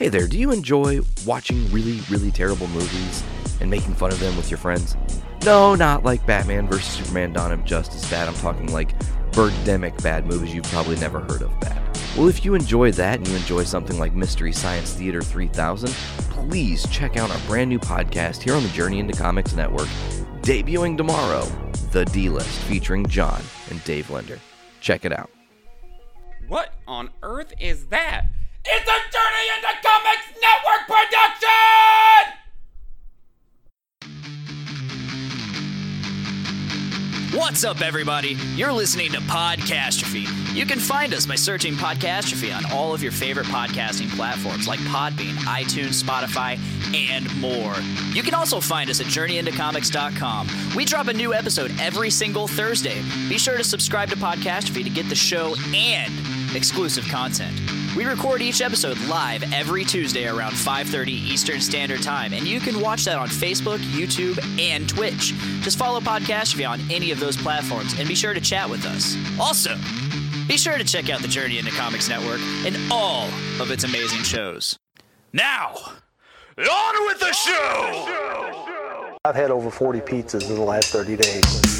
Hey there, do you enjoy watching really, really terrible movies and making fun of them with your friends? No, not like Batman vs. Superman Dawn of Justice bad. I'm talking like birdemic bad movies you've probably never heard of bad. Well, if you enjoy that and you enjoy something like Mystery Science Theater 3000, please check out our brand new podcast here on the Journey into Comics Network, debuting tomorrow, The D List, featuring John and Dave Linder. Check it out. What on earth is that? It's a Journey into Comics Network production! What's up, everybody? You're listening to Podcastrophe. You can find us by searching Podcastrophe on all of your favorite podcasting platforms like Podbean, iTunes, Spotify, and more. You can also find us at JourneyIntoComics.com. We drop a new episode every single Thursday. Be sure to subscribe to Podcastrophe to get the show and exclusive content. We record each episode live every Tuesday around 5:30 Eastern Standard Time, and you can watch that on Facebook, YouTube, and Twitch. Just follow Podcastrophe on any of those platforms and be sure to chat with us. Also, be sure to check out the Journey into Comics Network and all of its amazing shows. Now, on with the show! I've had over 40 pizzas in the last 30 days.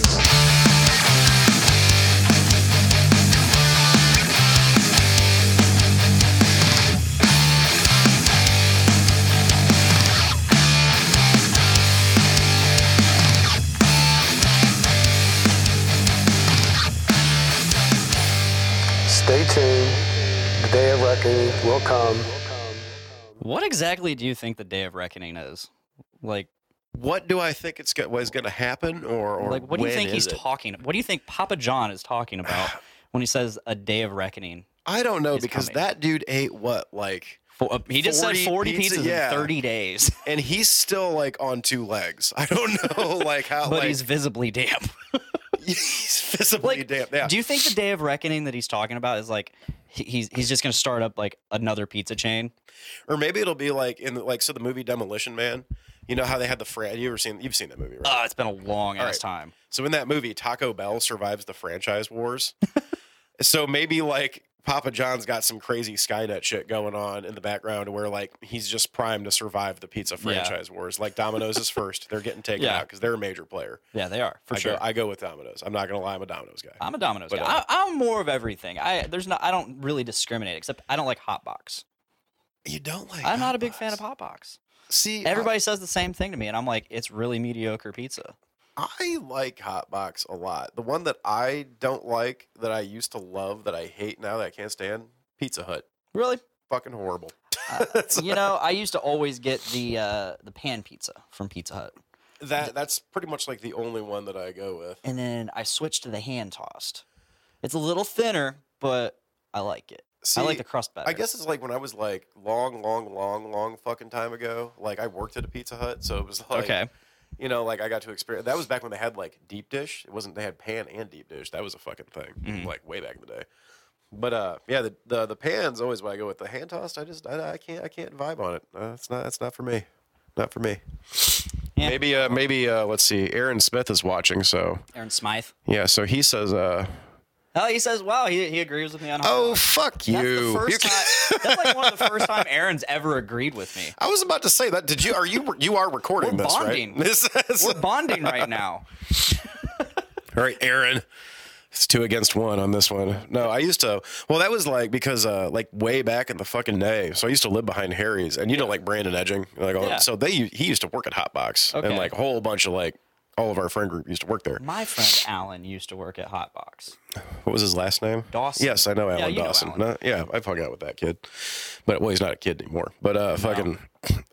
Day of reckoning will come. What exactly do you think the Day of Reckoning is? Like, What do I think it's go- what is going to happen, or, or like what do you think he's is it? talking? What do you think Papa John is talking about when he says a Day of Reckoning? I don't know because coming? that dude ate what like, uh, he just 40 said 40 pizza- pizzas yeah. in 30 days, and he's still like on two legs. I don't know like how but like he's visibly damp. he's visibly like, damn. Yeah. do you think the Day of Reckoning that he's talking about is like he- he's he's just going to start up like another pizza chain? or maybe it'll be like in the, like so the movie Demolition Man. You know how they had the fran? You ever seen? You've seen that movie, right? Oh, it's been a long All ass right. time. So in that movie, Taco Bell survives the franchise wars. so maybe like Papa John's got some crazy Skynet shit going on in the background where like he's just primed to survive the pizza franchise wars. Like Domino's is first; they're getting taken Yeah. out because they're a major player. Yeah, they are for I sure. Go, I go with Domino's. I'm not gonna lie, I'm a Domino's guy. I'm a Domino's But, guy. uh, I, I'm more of everything. I there's not. I don't really discriminate. Except I don't like hot box. you don't like? I'm not a big fan of hot box. See, Everybody says the same thing to me, and I'm like, it's really mediocre pizza. I, like Hotbox a lot. The one that I don't like, that I used to love, that I hate now, that I can't stand, Pizza Hut. Really? Fucking horrible. Uh, you know, I used to always get the uh, the pan pizza from Pizza Hut, That that's pretty much like the only one that I go with. and then I switched to the hand tossed. It's a little thinner, but I like it. I like the crust better. I guess it's like when I was like long, long, long, long fucking time ago. Like I worked at a Pizza Hut, so it was like Okay. You know, like I got to experience. That was back when they had like deep dish. It wasn't they had pan and deep dish. That was a fucking thing, Mhm. like way back in the day. But uh, yeah, the the, the pan's always what I go with. The hand tossed, I just I, I can't I can't vibe on it. Uh, it's not that's not for me. Not for me. Yeah. Maybe uh maybe uh let's see. Aaron Smith is watching, so Aaron Smythe. yeah. So he says uh Oh, he says, "Wow, he, he agrees with me on." Hot oh Box." fuck that's you. the first time. That's like one of the first time Aaron's ever agreed with me. I was about to say that. Did you? Are you? You are recording We're this, bonding. right? This is, We're bonding right now. all right, Aaron. It's two against one on this one. No, I used to. Well, that was like because uh like way back in the fucking day. So I used to live behind Harry's, and you know like Brandon Edging, like all, Yeah. so they he used to work at Hotbox, Okay. and like a whole bunch of like all of our friend group used to work there. My friend Alan used to work at Hotbox. What was his last name? Dawson. Yes, I know Alan Yeah, you know Dawson. Alan. No, yeah, I've hung out with that kid. But well, he's not a kid anymore. But uh, fucking,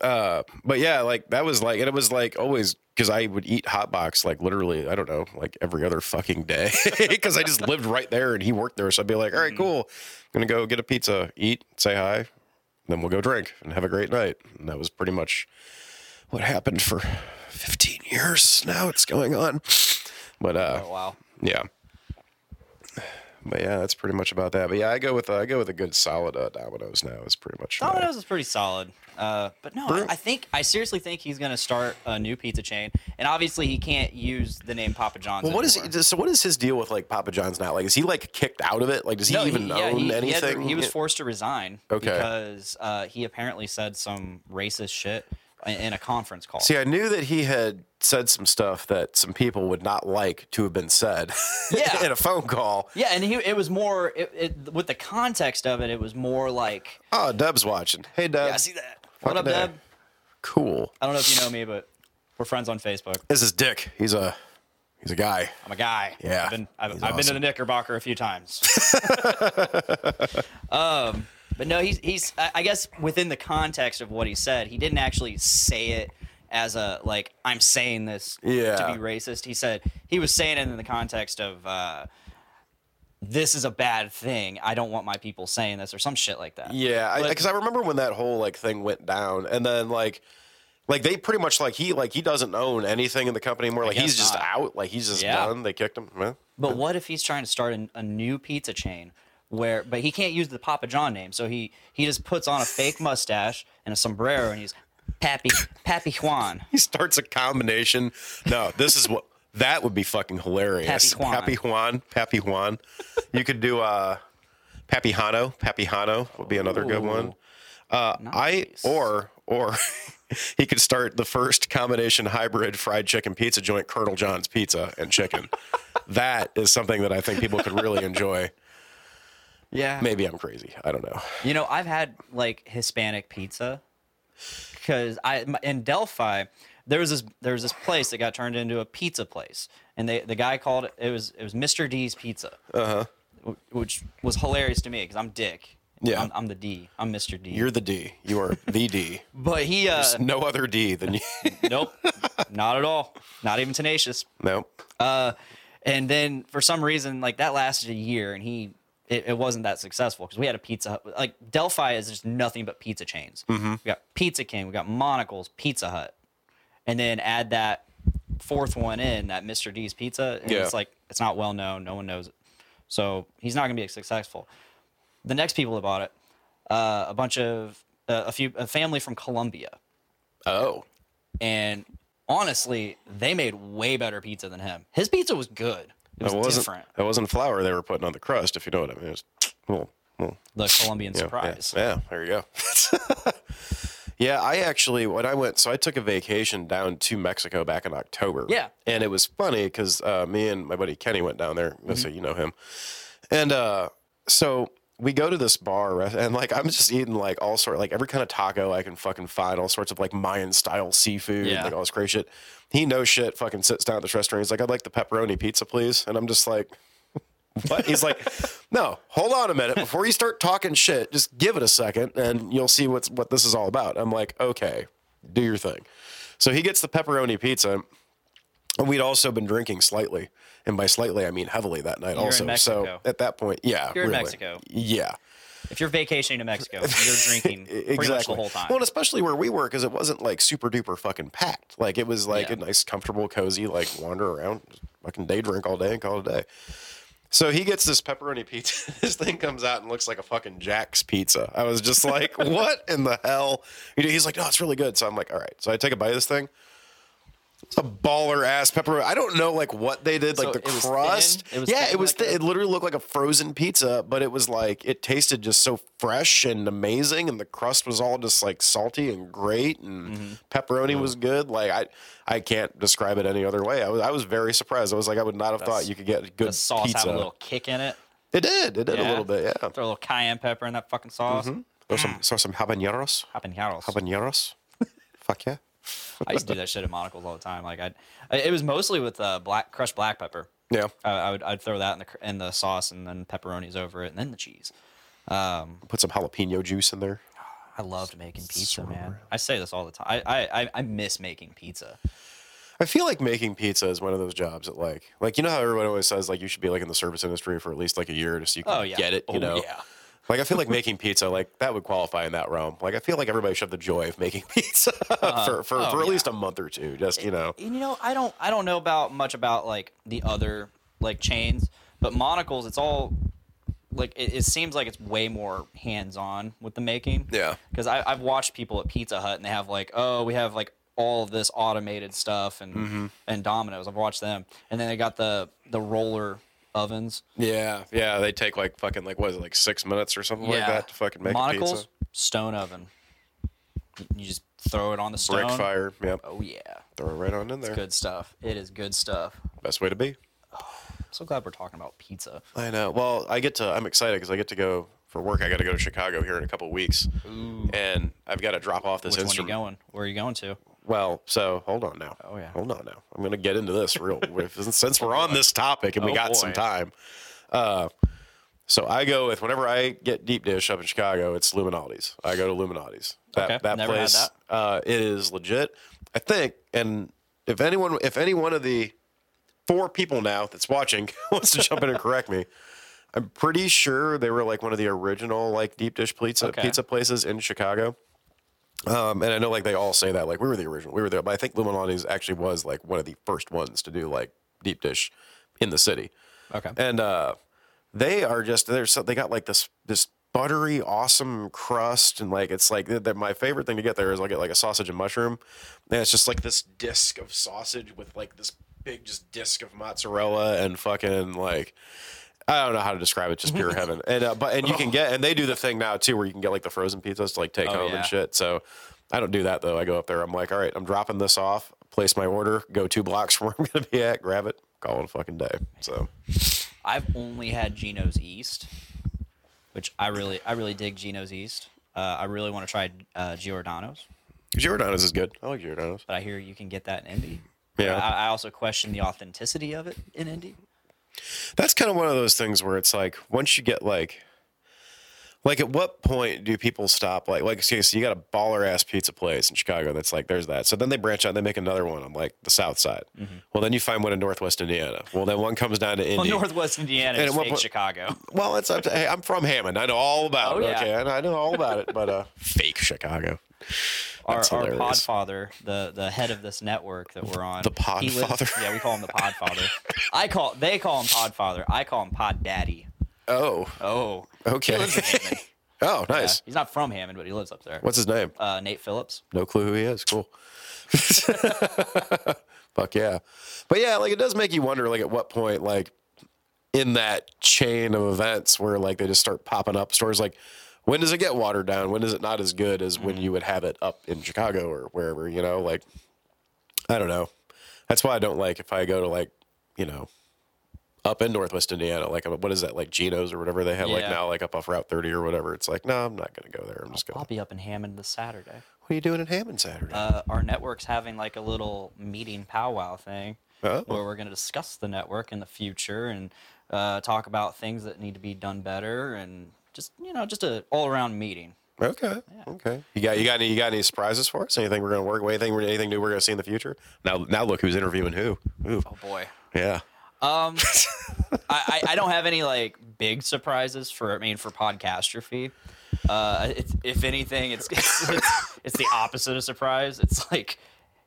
uh, but yeah, like that was like, and it was like always because I would eat hot box like literally, I don't know, like every other fucking day because I just lived right there and he worked there. So I'd be like, all right, Mm-hmm. cool, gonna go get a pizza, eat, say hi, then we'll go drink and have a great night. And that was pretty much what happened for 15 years now. It's going on, but uh, Oh wow. yeah. but yeah, that's pretty much about that. But yeah, I go with uh, I go with a good solid uh, Domino's now. Is pretty much my- Domino's is pretty solid. Uh, but no, I, I think I seriously think he's gonna start a new pizza chain, and obviously he can't use the name Papa John's. Well, what is anymore. so? What is his deal with like Papa John's now? Like, is he like kicked out of it? Like, does he No, even yeah, own he- he had anything? He, was forced to resign Okay. because uh, he apparently said some racist shit in, a conference call. See, I knew that he had said some stuff that some people would not like to have been said. Yeah. in a phone call. yeah, and he, it was more it, it, with the context of it. It was more like, Oh, Deb's watching. Hey, Deb. yeah, I see that. What Fucking up. Deb? Cool. I don't know if you know me, but we're friends on Facebook. This is Dick. He's a he's a guy. I'm a guy. Yeah, I've been I've, I've been to the Knickerbocker a few times. um, but no, he's he's I I guess within the context of what he said, he didn't actually say it as a like I'm saying this to be racist. He said he was saying it in the context of uh, this is a bad thing. I don't want my people saying this or some shit like that. Yeah, because I, remember when that whole like thing went down, and then like. Like they pretty much like he like he doesn't own anything in the company anymore. Like he's just not. out. Like he's just Yeah. done. They kicked him. Well, But what if he's trying to start a, a new pizza chain where, but he can't use the Papa John name, so he he just puts on a fake mustache and a sombrero, and he's Pappy Pappy Juan. he starts a combination. No, this is what that would be fucking hilarious. Pappy Juan. Pappy Juan, Pappy Juan. You could do uh Pappy Hano, Pappy Hano would be another good one. Uh I or or he could start the first combination hybrid fried chicken pizza joint, Colonel John's Pizza and chicken. that is something that I think people could really enjoy. Yeah, Maybe I'm crazy. I don't know. You know, I've had like Hispanic pizza because I in Delphi there was this there was this place that got turned into a pizza place, and they the guy called it it was it was Mr. D's Pizza. Uh huh. Which was hilarious to me because I'm Dick. Yeah. I'm, I'm the D. I'm Mr. D. You're the D. You are the D. but he uh There's no other D than you. nope, not at all. Not even tenacious. nope. Uh, and then for some reason, like that lasted a year, and he it, it wasn't that successful because we had a pizza Hut. Like Delphi is just nothing but pizza chains. Mm-hmm. We got Pizza King, we got Monical's, Pizza Hut, and then add that fourth one in that Mr. D's Pizza, and Yeah. it's like it's not well known, no one knows it, so he's not gonna be successful. The next people that bought it, uh, a bunch of uh, a few a family from Colombia Oh. and honestly, they made way better pizza than him. His pizza was good. It was That wasn't different. that wasn't flour they were putting on the crust, if you know what I mean. It was well, well, The Colombian yeah, surprise. Yeah, yeah, there you go. yeah, I actually when I went, so I took a vacation down to Mexico back in October. Yeah. and it was funny because uh, me and my buddy Kenny went down there. Mm-hmm. So you know him, and uh, so. We go to this bar and like I'm just eating like all sort like every kind of taco I can fucking find, all sorts of like Mayan style seafood, Yeah. like all this crazy shit. He knows shit, fucking sits down at this restaurant. He's like, I'd like the pepperoni pizza, please. And I'm just like, what? He's like, no, hold on a minute. Before you start talking shit, just give it a second and you'll see what's what this is all about. I'm like, okay, do your thing. So he gets the pepperoni pizza. And we'd also been drinking slightly. And by slightly, I mean heavily that night You're in also. So at that point, yeah. You're in. Mexico. Yeah. If you're vacationing to Mexico, you're drinking pretty much Exactly. the whole time. Well, and especially where we were, because it wasn't like super duper fucking packed. Like it was like Yeah. a nice, comfortable, cozy, like wander around, fucking day drink all day and call it a day. So he gets this pepperoni pizza. this thing comes out and looks like a fucking Jack's pizza. I was just like, what in the hell? He's like, no, it's really good. So I'm like, all right. So I take a bite of this thing. A baller ass pepperoni. I don't know like what they did, like So the it crust. It yeah, it was. like a- it literally looked like a frozen pizza, but it was like it tasted just so fresh and amazing, and the crust was all just like salty and great, and Mm-hmm. pepperoni was mm-hmm. good. Like I, I can't describe it any other way. I was, I was very surprised. I was like, I would not have thought you could get good the sauce pizza. have a little kick in it. It did. It did a little bit. Yeah. Throw a little cayenne pepper in that fucking sauce. Mm-hmm. Throw some, mm. throw some habaneros. Habaneros. Habaneros. Fuck yeah. I used to do that shit at Monical's all the time. Like I'd, it was mostly with uh, black crushed black pepper. Yeah. I, I would I'd throw that in the in the sauce and then pepperonis over it and then the cheese. Put some jalapeno juice in there. I loved making pizza, man. I say this all the time. I, I I- I miss making pizza. I feel like making pizza is one of those jobs that like like you know how everyone always says like you should be like in the service industry for at least like a year just so you can Oh yeah, get it, you Oh, know. Yeah. Like I feel like making pizza like that would qualify in that realm. Like I feel like everybody should have the joy of making pizza for for, oh, for at yeah. least a month or two, just you know. And, you know, I don't I don't know about much about like the other like chains, but Monical's, it's all like it, it seems like it's way more hands on with the making. Yeah. Because I've watched people at Pizza Hut and they have like, oh, we have like all of this automated stuff and Mm-hmm. and Domino's. I've watched them, and then they got the the roller ovens. Yeah, yeah. They take like fucking like what is it like six minutes or something like that to fucking make a Monical's, pizza. stone oven. You just throw it on the stone. Brick fire. Yep. Oh yeah, Throw it right on in there. good stuff. It is good stuff. Best way to be. so glad we're talking about pizza. I know. Well, I get to. I'm excited because I get to go for work. I got to go to Chicago here in a couple weeks, and I've got to drop off this Which one you instrument. going? Where are you going to? Well, so hold on now. Oh, yeah. Hold on now. I'm going to get into this real since we're on this topic and we Oh, got some time. Uh, so I go with whenever I get deep dish up in Chicago, it's Lou Malnati's. I go to Lou Malnati's. That Okay, that never place, that. Uh, it is legit. I think, and if anyone, if any one of the four people now that's watching wants to jump in and correct me, I'm pretty sure they were like one of the original like deep dish pizza Okay. pizza places in Chicago. Um, and I know like they all say that like we were the original, we were there, but I think Lou Malnati's actually was like one of the first ones to do like deep dish in the city. Okay. And uh, they are just they're so, they got like this this buttery awesome crust and like it's like that my favorite thing to get there is I'll get like a sausage and mushroom and it's just like this disc of sausage with like this big just disc of mozzarella and fucking like I don't know how to describe it, just pure heaven. And uh, but and you can get and they do the thing now too where you can get like the frozen pizzas to like take Oh, home yeah. and shit. So I don't do that though. I go up there. I'm like, all right, I'm dropping this off. Place my order. Go two blocks from where I'm gonna be at. Grab it. Call it a fucking day. So I've only had Gino's East, which I really I really dig Gino's East. Uh, I really want to try uh, Giordano's, Giordano's is good. I like Giordano's. but I hear you can get that in Indy. Yeah. I, I also question the authenticity of it in Indy. That's kind of one of those things where it's like once you get like like at what point do people stop like like okay, so you got a baller ass pizza place in Chicago that's like there's that. So then they branch out and they make another one on like the south side. Well then you find one in Northwest Indiana. Well then one comes down to Mm-hmm. Well, Northwest Indiana And is fake point- Chicago. Well, it's up to, hey, I'm from Hammond. I know all about Oh, it. yeah. Okay, know, I know all about it. But uh, fake Chicago. Our, our. Podfather, the the head of this network that we're on, The lives- Podfather? Yeah, we call him the Podfather. I call they call him Podfather. I call him Pod Daddy. Oh, Oh, Okay. He lives in Hammond. oh, Yeah, nice. he's not from Hammond, but he lives up there. What's his name? Uh, Nate Phillips. No clue who he is. Cool. Fuck yeah. But yeah, like it does make you wonder, like at what point, like in that chain of events where like they just start popping up stores, like when does it get watered down? When is it not as good as when you would have it up in Chicago or wherever? You know, like I don't know. That's why I don't like if I go to like you know up in Northwest Indiana, like what is that like Gino's or whatever they have like Yeah. now, like up off Route 30 or whatever. It's like no, I'm not gonna go there. I'm just going. I'll be up in Hammond this Saturday. What are you doing in Hammond Saturday? Uh, our network's having like a little meeting powwow thing Oh. where we're going to discuss the network in the future and uh, talk about things that need to be done better and just you know just a all around meeting. Okay. Okay. You got you got any you got any surprises for us? Anything we're gonna work? Anything anything new we're gonna see in the future? Now now look who's interviewing who. Ooh. Oh boy. Yeah. Um, I, I I don't have any like big surprises for I mean for podcastrophe. Uh, it's, if anything, it's it's, it's it's the opposite of surprise. It's like,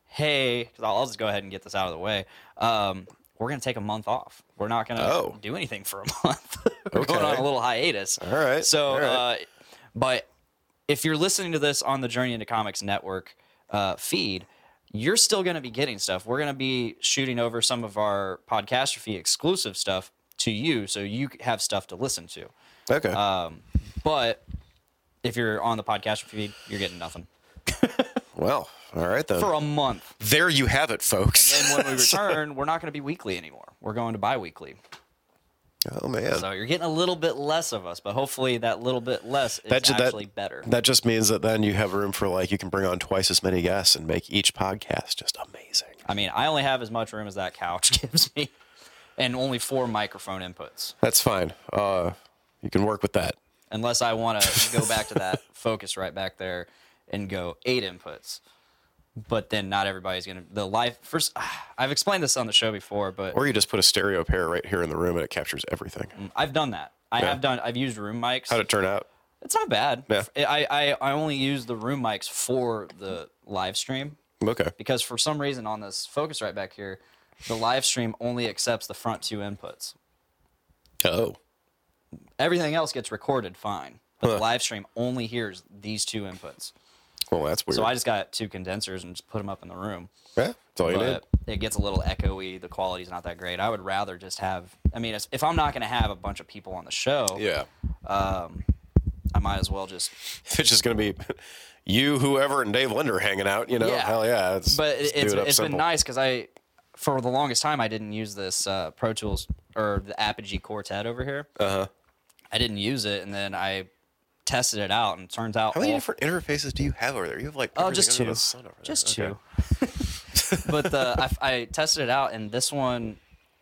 hey, because I'll, I'll just go ahead and get this out of the way. Um, we're gonna take a month off. We're not gonna Oh. do anything for a month. we're going on Okay. a little hiatus. All right, So, all right. Uh, but if you're listening to this on the Journey into Comics Network uh, feed, you're still going to be getting stuff. We're going to be shooting over some of our podcastrophe exclusive stuff to you, so you have stuff to listen to. Okay. Um, but if you're on the podcast feed, you're getting nothing well, all right then. for a month. there you have it, folks. And then when we return, we're not going to be weekly anymore. We're going to bi-weekly. oh man. So you're getting a little bit less of us, but hopefully that little bit less is That ju- that- actually better. That just means that then you have room for like you can bring on twice as many guests and make each podcast just amazing. I mean, I only have as much room as that couch gives me, and only four microphone inputs. That's fine. Uh, you can work with that. Unless I want to go back to that Focusrite back there and go eight inputs. But then not everybody's gonna the live first. Ah, I've explained this on the show before, but Or you just put a stereo pair right here in the room and it captures everything. Mm, I've done that. I Yeah. have done. I've used room mics. How'd it turn out? It's not bad. Yeah. I, I I only use the room mics for the live stream Okay. because for some reason on this Focusrite back here, the live stream only accepts the front two inputs. Oh. Everything else gets recorded fine, but the live stream only hears these two inputs. Well, that's weird. So I just got two condensers and just put them up in the room. yeah, that's all you need. But it gets a little echoey. The quality's not that great. I would rather just have. I mean, if I'm not going to have a bunch of people on the show, Yeah. I might as well just. If it's just gonna be you, whoever, and Dave Linder hanging out, you know, Yeah. hell yeah. It's, But it's, it it's been nice because I, for the longest time, I didn't use this uh, Pro Tools or the Apogee Quartet over here. Uh Uh-huh. huh. I didn't use it, and then I tested it out, and it turns out How many all- different interfaces do you have over there? You have like Oh, just two. the sun over there. Just Okay. two. but the I, I tested it out, and this one,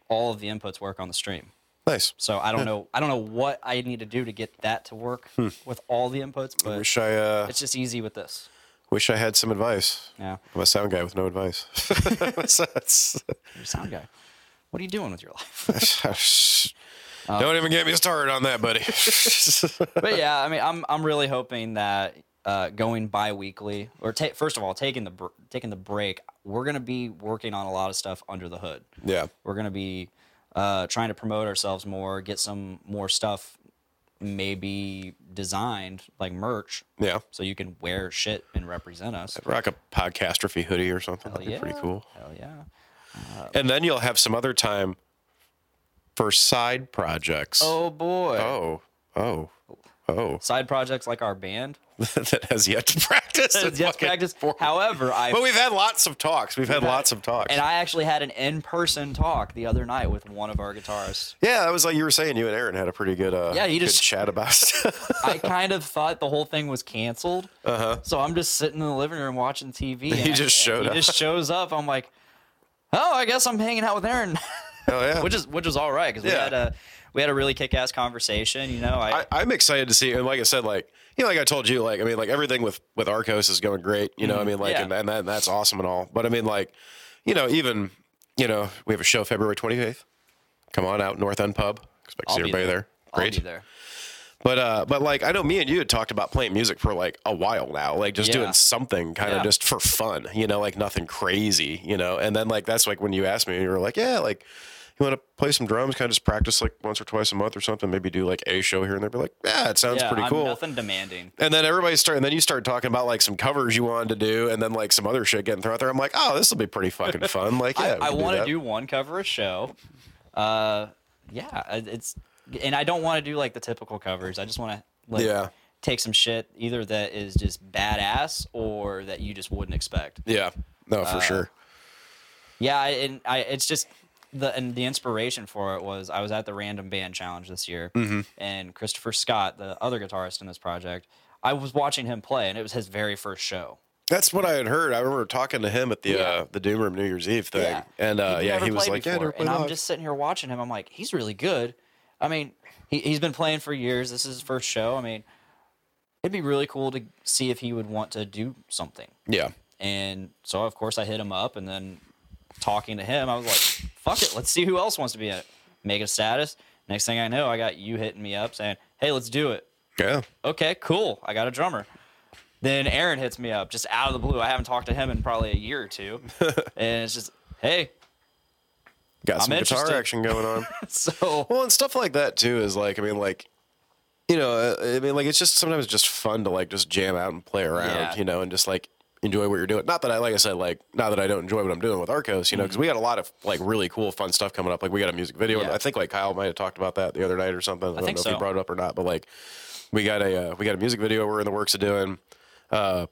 all of the inputs work on the stream. Nice. So I don't know. I don't know what I need to do to get that to work with all the inputs, but Wish I uh, it's just easy with this. wish I had some advice. Yeah, I'm a sound guy with no advice. So you're a sound guy. What are you doing with your life? Don't even get me started on that, buddy. but yeah, I mean, I'm I'm really hoping that uh, going bi-weekly or ta- first of all taking the br- taking the break, we're gonna be working on a lot of stuff under the hood. yeah. We're gonna be uh, trying to promote ourselves more, get some more stuff maybe designed like merch, Yeah. so you can wear shit and represent us. Rock a podcastrophe hoodie or something. Hell That'd be pretty cool. Hell yeah. And then you'll have some other time for side projects. Oh boy. Oh. Oh. Oh. Side projects like our band. that has yet to practice. Yes, It's yes, fucking practice. boring. However, I But we've had lots of talks. We've had lots of talks. and I actually had an in-person talk the other night with one of our guitarists. yeah, that was like you were saying. You and Aaron had a pretty good, uh, Yeah, you just- chat about stuff. I kind of thought the whole thing was canceled. Uh-huh. So I'm just sitting in the living room watching TV. He just showed he up. just shows up. I'm like, oh, I guess I'm hanging out with Aaron, oh yeah. which is which is all right because we Yeah. had a we had a really kick-ass conversation. You know, I, I, I'm excited to see, and like I said, like you know, like I told you, like I mean, like everything with with Arcos is going great. You know, I mean, like, Mm-hmm. Yeah. and, and, that, and that's awesome and all. But I mean, like, you know, even you know, we have a show February 28th. Come on out, North End Pub. Expect to I'll see be everybody there. I'll Great. be there. But uh, but like I know me and you had talked about playing music for like a while now, like just Yeah. doing something kind of Yeah. just for fun, you know, like nothing crazy, you know. And then like that's like when you asked me, you were like, yeah, like you want to play some drums, kind of just practice like once or twice a month or something, maybe do like a show here and there. Be like, yeah, it sounds Yeah, pretty I'm cool. nothing demanding. And then everybody start, and then you start talking about like some covers you wanted to do, and then like some other shit getting thrown out there. I'm like, oh, this will be pretty fucking fun. Like, yeah, I, I want to do one cover a show. Uh, yeah, it's and I don't want to do like the typical covers. I just want to like Yeah. take some shit either that is just badass or that you just wouldn't expect. Yeah, no, Uh, for sure. Yeah, and I it's just the and the inspiration for it was I was at the Random Band Challenge this year, Mm-hmm. and Christopher Scott, the other guitarist in this project, I was watching him play, and it was his very first show. That's what I had heard. I remember talking to him at the Yeah. uh, the Doom Room New Year's Eve thing, Yeah. and uh, yeah, he was like, yeah, before, played and I'm live. just sitting here watching him. I'm like, he's really good. I mean, he, he's been playing for years. This is his first show. I mean, it'd be really cool to see if he would want to do something. yeah, And so, of course, I hit him up, and then talking to him, I was like, "Fuck it, let's see who else wants to be in it." Make a status. Next thing I know, I got you hitting me up saying, "Hey, let's do it." yeah, Okay, cool. I got a drummer. Then Aaron hits me up just out of the blue. I haven't talked to him in probably a year or two, and it's just, "Hey." got some I'm guitar interested. action going on. So well, and stuff like that too is like, I mean, like, you know, uh, I mean, like, it's just sometimes just fun to like just jam out and play around, Yeah. you know, and just like enjoy what you're doing. Not that I, like I said, like, not that I don't enjoy what I'm doing with Arcos, you know, because we got a lot of like really cool, fun stuff coming up. Like, we got a music video. Mm-hmm. Yeah. I think like Kyle might have talked about that the other night or something. I, don't think know if he brought it up or not, but like, we got a uh, we got a music video we're in the works of doing. Uh,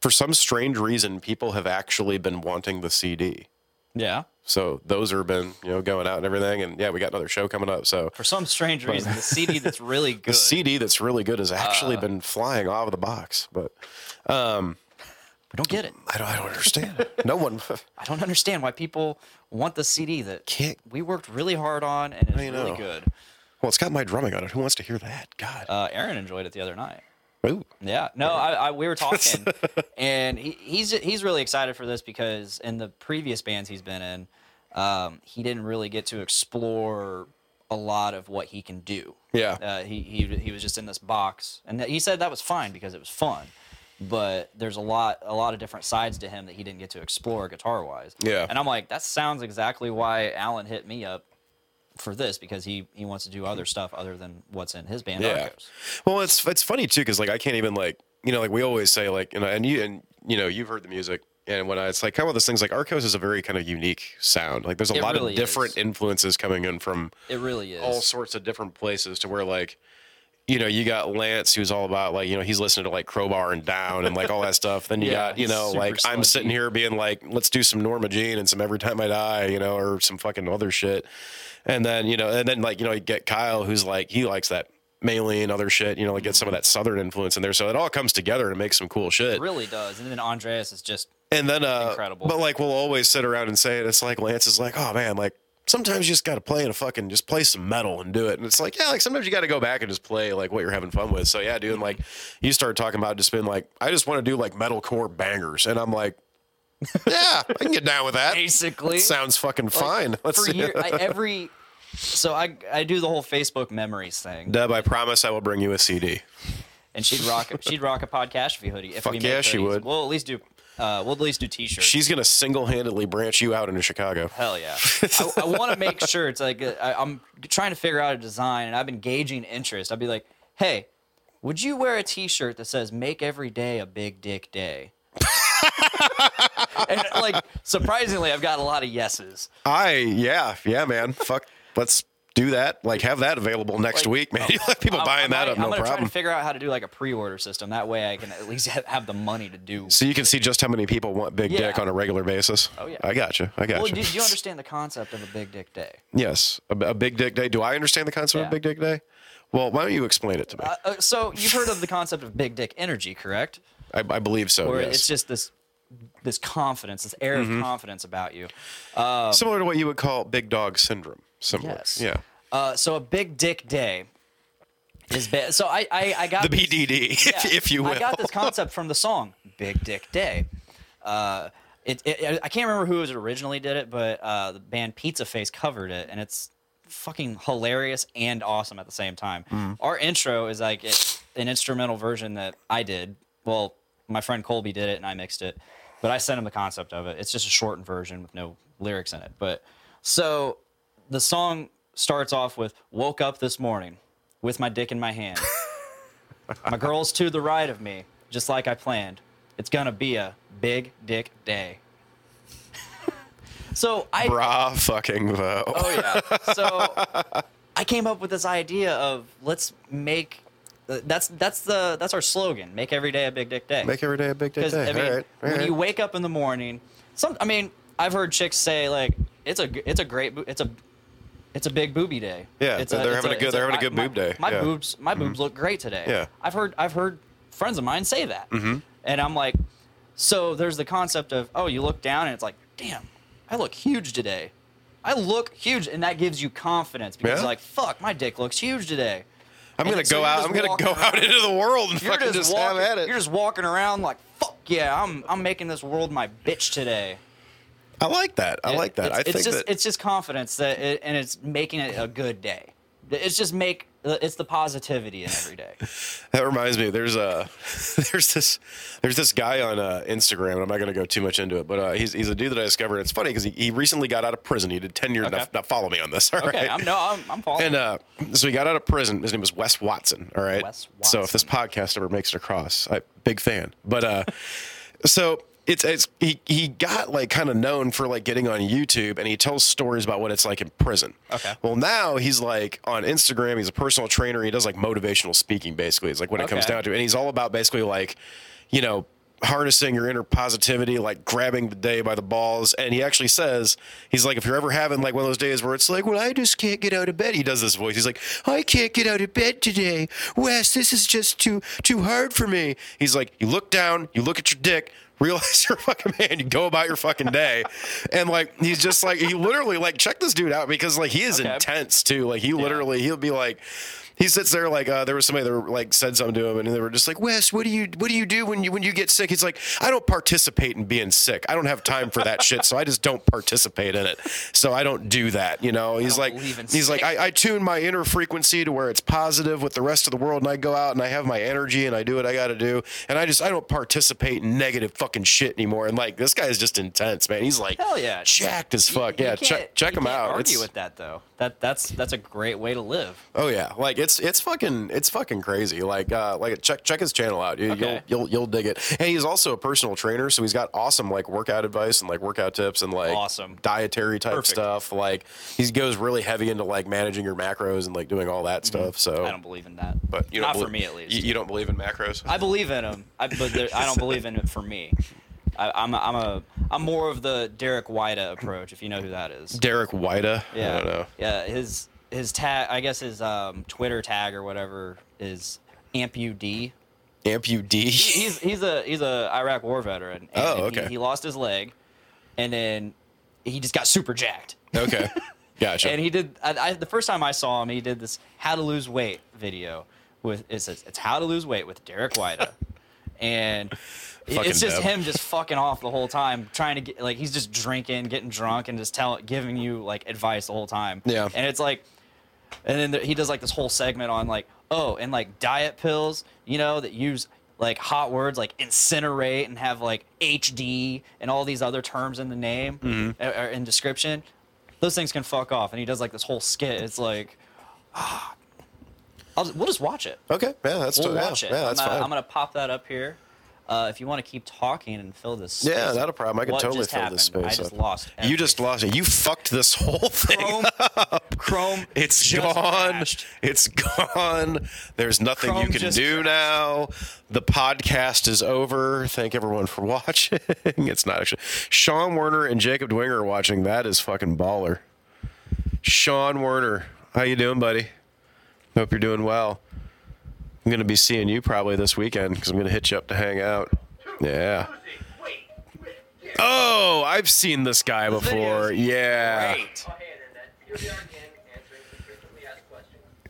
for some strange reason, people have actually been wanting the CD. yeah, So those are been you know going out and everything, and yeah, we got another show coming up. So for some strange reason, the CD that's really good. the CD that's really good has actually Uh. been flying off of the box, but we don't get it. I don't, I don't understand. no one. I don't understand why people want the CD that Can't- we worked really hard on and it's I really good. Well, it's got my drumming on it. Who wants to hear that? God. Uh, Aaron enjoyed it the other night. Ooh. Yeah, no, I, I we were talking, and he, he's he's really excited for this because in the previous bands he's been in, um, he didn't really get to explore a lot of what he can do. Yeah. uh, he he he was just in this box, and he said that was fine because it was fun. But there's a lot a lot of different sides to him that he didn't get to explore guitar wise. Yeah. and I'm like, that sounds exactly why Alan hit me up for this because he he wants to do other stuff other than what's in his band Yeah. Arcos. Well, it's it's funny too because like I can't even like you know like we always say like you know and you and you know you've heard the music and when I, it's like kind of those things like Arcos is a very kind of unique sound. Like there's a It lot really of different is. influences coming in from It really is. all sorts of different places to where like you know you got Lance who's all about like you know he's listening to like Crowbar and Down and like all that stuff. Then you Yeah, got you know like I'm sitting here being like let's do some Norma Jean and some Every Time I Die you know or some fucking other shit. And then you know and then like you know you get Kyle who's like he likes that. Maylene, other shit, you know, like get some of that southern influence in there. So it all comes together and makes some cool shit. it really does. And then Andreas is just And then, uh, Incredible. But like, we'll always sit around and say it. It's like Lance is like, oh man, like sometimes you just got to play in a fucking just play some metal and do it. And it's like, yeah, like sometimes you got to go back and just play like what you're having fun with. So yeah, dude, and like you started talking about just being like, I just want to do like metalcore bangers, and I'm like, yeah, I can get down with that. basically Sounds fucking fine. Let's see. year, I, every so I I do the whole Facebook memories thing, Deb, I promise I will bring you a CD. and she'd rock she'd rock a podcast you hoodie. If Fuck we yeah, make she would. We'll at least do uh we'll at least do t-shirts. She's gonna single handedly branch you out into Chicago. Hell yeah! I, I want to make sure it's like uh, I, I'm trying to figure out a design, and I've been gauging interest. I'd be like, "Hey, would you wear a T-shirt that says "Make every day a big dick day"?" and like, surprisingly, I've got a lot of yeses. I yeah yeah man. Fuck, let's do that. Like have that available next Like, week, man. You let people I'm- buying I'm that might- up, I'm no gonna try problem. to figure out how to do like a pre-order system. That way, I can at least have the money to do. So you can see just how many people want big Yeah. dick on a regular basis. Oh, yeah. I got you. I got Well, you. do, do you understand the concept of a big dick day? yes, a, a big dick day. Do I understand the concept Yeah. of big dick day? Well, why don't you explain it to me? Uh, uh, so you've heard of the concept of big dick energy, correct? I, I believe so. Or yes. it's just this this confidence, this air Mm-hmm. of confidence about you. similar to what you would call big dog syndrome. Similar. Yes. Yeah. Uh, so a big dick day is bad. So I, I, I got The this- BDD, if, yeah, if you will. I got this concept from the song Big Dick Day. Uh, it, it, I can't remember who was originally did it, but uh, the band Pizza Face covered it, and it's fucking hilarious and awesome at the same time. Mm-hmm. Our intro is like it, an instrumental version that I did. Well, my friend Colby did it, and I mixed it, but I sent him the concept of it. It's just a shortened version with no lyrics in it. But so the song starts off with "Woke up this morning with my dick in my hand." My girl's to the right of me, just like I planned. It's gonna be a big dick day. so I Bra fucking vow. oh yeah. So I came up with this idea of let's make that's that's the that's our slogan. Make every day a big dick day. Make every day a big dick day. I mean, all right. all when right. you wake up in the morning, some I mean, I've heard chicks say like it's a it's a great it's a it's a big booby day. Yeah, it's they're it's having a good- they're having a good my- boob day. My Yeah. Mm-hmm. boobs my boobs look great today. Yeah. I've heard I've heard friends of mine say that, mm-hmm. and I'm like, so there's the concept of oh you look down and it's like damn I look huge today. I look huge, and that gives you confidence because Yeah. you're like fuck my dick looks huge today. I'm and gonna go you're out. I'm gonna go out into the world and You're fucking just, just, have walking, at it. You're just walking around like fuck yeah, I'm I'm making this world my bitch today. I like that. I like that. It's, I it's think just that it's just confidence that it, and it's making it a good day. It's just make it's the positivity in every day. That reminds me. There's a there's this there's this guy on uh, Instagram. And I'm not going to go too much into it, but uh, he's he's a dude that I discovered. It's funny because he, he recently got out of prison. He did ten years. Okay. Now, now follow me on this. All right. Okay, I'm no, I'm, I'm following. And uh, so he got out of prison. His name was Wes Watson. All right. Wes Watson. So if this podcast ever makes it across, I big fan. But uh, so it's it's he he got like kind of known for like getting on YouTube and he tells stories about what it's like in prison. Okay. Well, now he's like on Instagram. He's a personal trainer. He does like motivational speaking. Basically, is like what it comes down to. And he's all about basically like, you know. Harnessing your inner positivity, like grabbing the day by the balls. And he actually says, he's like, if you're ever having like one of those days where it's like, well, I just can't get out of bed. He does this voice. He's like, I can't get out of bed today. Wes, this is just too too hard for me. He's like, you look down, you look at your dick, realize you're a fucking man, you go about your fucking day. and like he's just like he literally like check this dude out because like he is Okay. intense too. Like he literally he'll be like he sits there like uh, there was somebody that were, like said something to him, and they were just like, "Wes, what do you what do you do when you when you get sick?" He's like, "I don't participate in being sick. I don't have time for that shit, so I just don't participate in it. So I don't do that." You know, he's like, he's like. I, I tune my inner frequency to where it's positive with the rest of the world, and I go out and I have my energy and I do what I got to do, and I just I don't participate in negative fucking shit anymore. And like this guy is just intense, man. He's like, Hell yeah. jacked as fuck. You yeah, can't- check check you him can't out. Argue It's- with that though. That that's that's a great way to live. Oh yeah, like it's it's it's fucking it's fucking crazy. Like uh like check check his channel out. You, Okay. You'll you'll you'll dig it. And he's also a personal trainer, so he's got awesome like workout advice and like workout tips and like Awesome. dietary type Perfect. stuff. Like he goes really heavy into like managing your macros and like doing all that stuff. So Mm-hmm. I don't believe in that. but you not for me at least. You, you don't believe in macros? I believe in them, I, but I don't believe in it for me. I, I'm a, I'm a I'm more of the Derek Weida approach, if you know who that is. Derek Weida. Yeah, I don't know. yeah. His his tag, I guess his um, Twitter tag or whatever is ampud. Ampud. He's he's a he's a Iraq war veteran. And Oh, okay. He, lost his leg, and then he just got super jacked. okay. Gotcha. And he did. I, I, the first time I saw him, he did this how to lose weight video with it says it's how to lose weight with Derek Weida, and it's just Deb. him just fucking off the whole time, trying to get like he's just drinking, getting drunk, and just tell giving you like advice the whole time. Yeah. and it's like, and then there, he does like this whole segment on like oh, and like diet pills, you know, that use like hot words like incinerate and have like HD and all these other terms in the name Mm-hmm. or, or in description those things can fuck off. And he does like this whole skit. It's like, ah, I'll we'll just watch it. okay. Yeah, that's We'll yeah, watch it. Yeah, that's I'm, gonna, fine. I'm gonna pop that up here. Uh, if you want to keep talking and fill this, Yeah, not a problem. I can what totally fill this happened? I space just up. lost. you just lost it. You fucked this whole thing. Chrome. Chrome. It's gone. crashed. It's gone. There's nothing you can do now. The podcast is over. Thank everyone for watching. it's not actually. Sean Werner and Jacob Dwinger are watching. That is fucking baller. Sean Werner, how you doing, buddy? Hope you're doing well. I'm gonna be seeing you probably this weekend because I'm gonna hit you up to hang out. Yeah. Oh, I've seen this guy before. Yeah.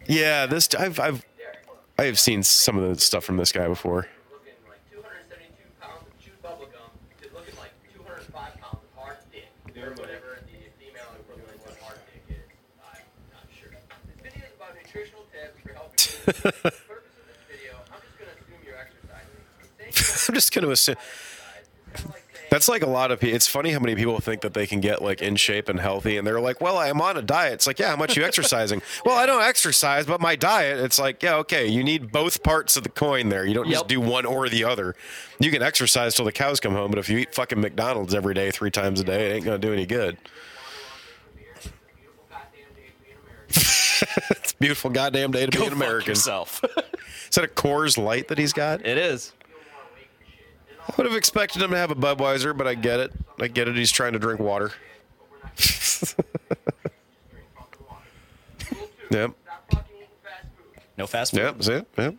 Yeah, this I've I've I have seen some of the stuff from this guy before. I'm just gonna assume exercise is kind of like saying that's like a lot of people. It's funny how many people think that they can get like in shape and healthy, and they're like, "Well, I'm on a diet." It's like, "Yeah, how much you exercising?" well, I don't exercise, but my diet. It's like, yeah, okay, you need both parts of the coin there. You don't just Yep. do one or the other. You can exercise till the cows come home, but if you eat fucking McDonald's every day, three times a day, it ain't gonna do any good. it's a beautiful goddamn day to be Go an fuck American. yourself. Is that a Coors Light that he's got? it is. I would have expected him to have a Budweiser, but I get it. I get it. He's trying to drink water. yep. stop fucking eating fast food. No fast food. Yep. It? Yep. Look,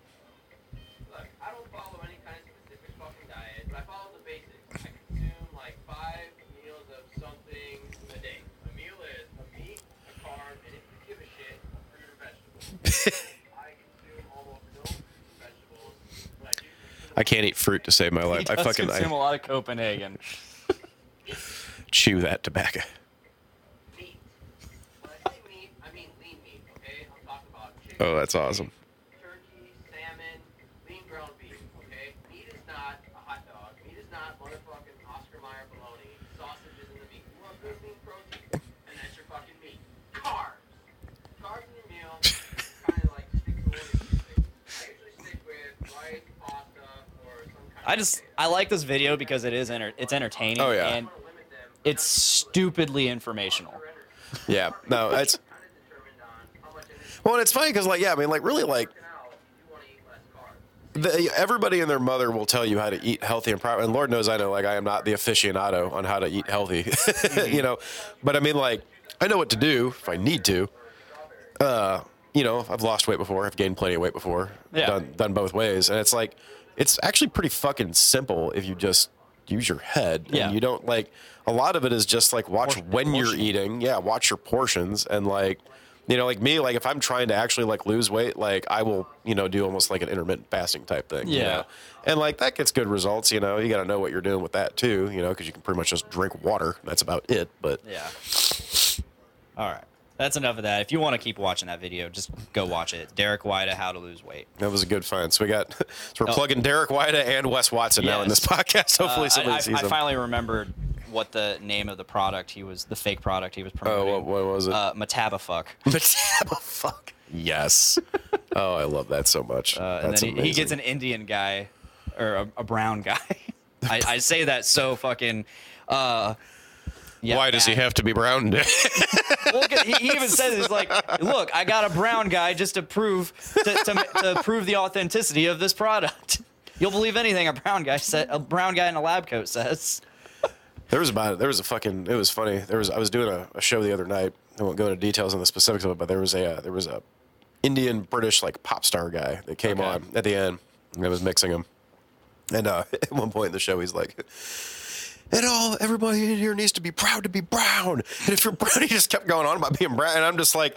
I don't follow any kind of specific fucking diet, but I follow the basics. I consume like five meals of something a day. A meal is a meat, a carb, and if you give a shit, a fruit or vegetable. I consume almost no fruits and vegetables, but I do consume I can't eat fruit to save my He life. I does fucking consume a I lot of Copenhagen. chew that tobacco. Oh, that's I say meat, I mean lean meat, okay? I'm talking about chicken. Oh, that's awesome. turkey, salmon, lean ground beef, okay? Meat is not a hot dog. Meat is not motherfucking Oscar Mayer bologna. Sausage isn't the meat. You want good lean protein, and that's your fucking meat. Carbs. Carbs in your meal, kind of like stick to what you're using. I usually stick with rice, pasta, or some kind I just. I like this video because it is enter- it's entertaining Oh, yeah. and it's stupidly informational. Yeah. No, that's kind of determined on how much energy well. And it's funny because like yeah, I mean like really like you're out, you want to eat less carbs. the, everybody and their mother will tell you how to eat healthy and proper. And Lord knows I know, like I am not the aficionado on how to eat healthy, you know. But I mean, like I know what to do if I need to. Uh, you know, I've lost weight before. I've gained plenty of weight before. Yeah. Done done both ways, and it's like it's actually pretty fucking simple if you just use your head Yeah. and you don't like a lot of it is just like watch when you're eating yeah watch your portions and like You know, like me, like if I'm trying to actually like lose weight, like I will, you know, do almost like an intermittent fasting type thing. you Yeah. know? And like that gets good results. You know, you got to know what you're doing with that too. You know, because you can pretty much just drink water. That's about it. But Yeah. All right. That's enough of that. If you want to keep watching that video, just go watch it. Derek Weida, How to Lose Weight. that was a good find. So we got, so we're Oh. plugging Derek Weida and Wes Watson now in this podcast. Hopefully Uh, somebody I, I, sees I them. finally remembered what the name of the product he was, the fake product he was Oh, promoting. what, what was it? Uh, Metabafuck. fuck. Yes. oh, I love that so much. Uh, and That's then he, he gets an Indian guy or a, a brown guy. I, I say that so fucking. Uh, yeah, Why does he have to be brown? Well, 'cause he, he even says he's like, look, I got a brown guy just to prove to, to, to prove the authenticity of this product. You'll believe anything a brown guy said. A brown guy in a lab coat says. There was about there was a fucking it was funny. There was I was doing a, a show the other night. I won't go into details on the specifics of it, but there was a uh, there was a Indian British like pop star guy that came Okay. on at the end. And I was mixing him, and uh, at one point in the show, he's like. And all everybody in here needs to be proud to be brown. And if you're brown, he just kept going on about being brown. And I'm just like,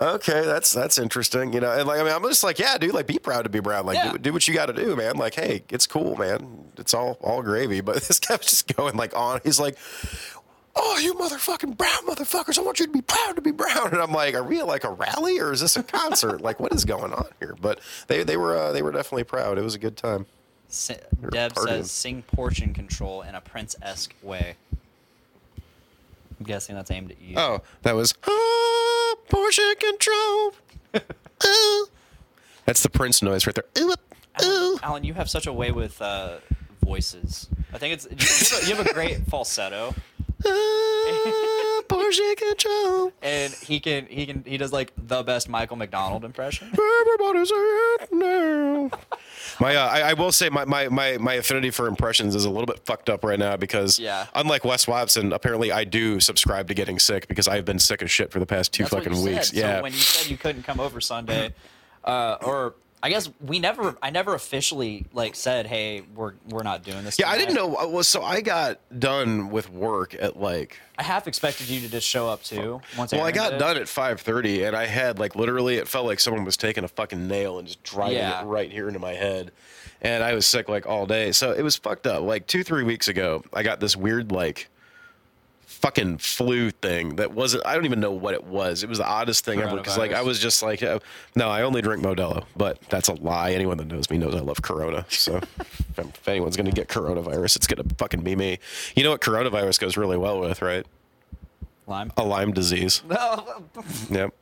okay, that's that's interesting, you know. And like, I mean, I'm just like, yeah, dude, like, be proud to be brown. Like, Yeah. do, do what you got to do, man. Like, hey, it's cool, man. It's all all gravy. But this guy was just going like on. He's like, oh, you motherfucking brown motherfuckers! I want you to be proud to be brown. And I'm like, are we at like a rally or is this a concert? like, what is going on here? But they they were uh, they were definitely proud. It was a good time. Si- Deb says, "Sing portion control in a prince-esque way." I'm guessing that's aimed at you. Oh, that was ah, portion control. Ooh. That's the Prince noise right there. Ooh, ooh. Alan, you have such a way with uh, voices. I think it's you have, a, you have a great falsetto, Ah, portion control. and he can he can he does like the best Michael McDonald impression. Everybody's it now. My, uh, I, I will say my, my, my, my affinity for impressions is a little bit fucked up right now because Yeah. unlike Wes Watson, apparently I do subscribe to getting sick because I've been sick as shit for the past two That's what fucking you weeks. Said. Yeah. So when you said you couldn't come over Sunday, uh, or I guess we never, I never officially like said, "Hey, we're we're not doing this." yeah, I didn't know. Well, so I got done with work at like I half expected you to just show up too. Once Well, I got did. done at 5:30, and I had like literally, it felt like someone was taking a fucking nail and just driving Yeah. it right here into my head, and I was sick like all day. So it was fucked up. Like two, three weeks ago, I got this weird like fucking flu thing that wasn't. I don't even know what it was. It was the oddest thing ever because like I was just like, uh, no, I only drink Modelo, but that's a lie. Anyone that knows me knows I love Corona. So if, if anyone's gonna get coronavirus, it's gonna fucking be me. You know what coronavirus goes really well with, right? Lime. A Lyme disease. No. Yep.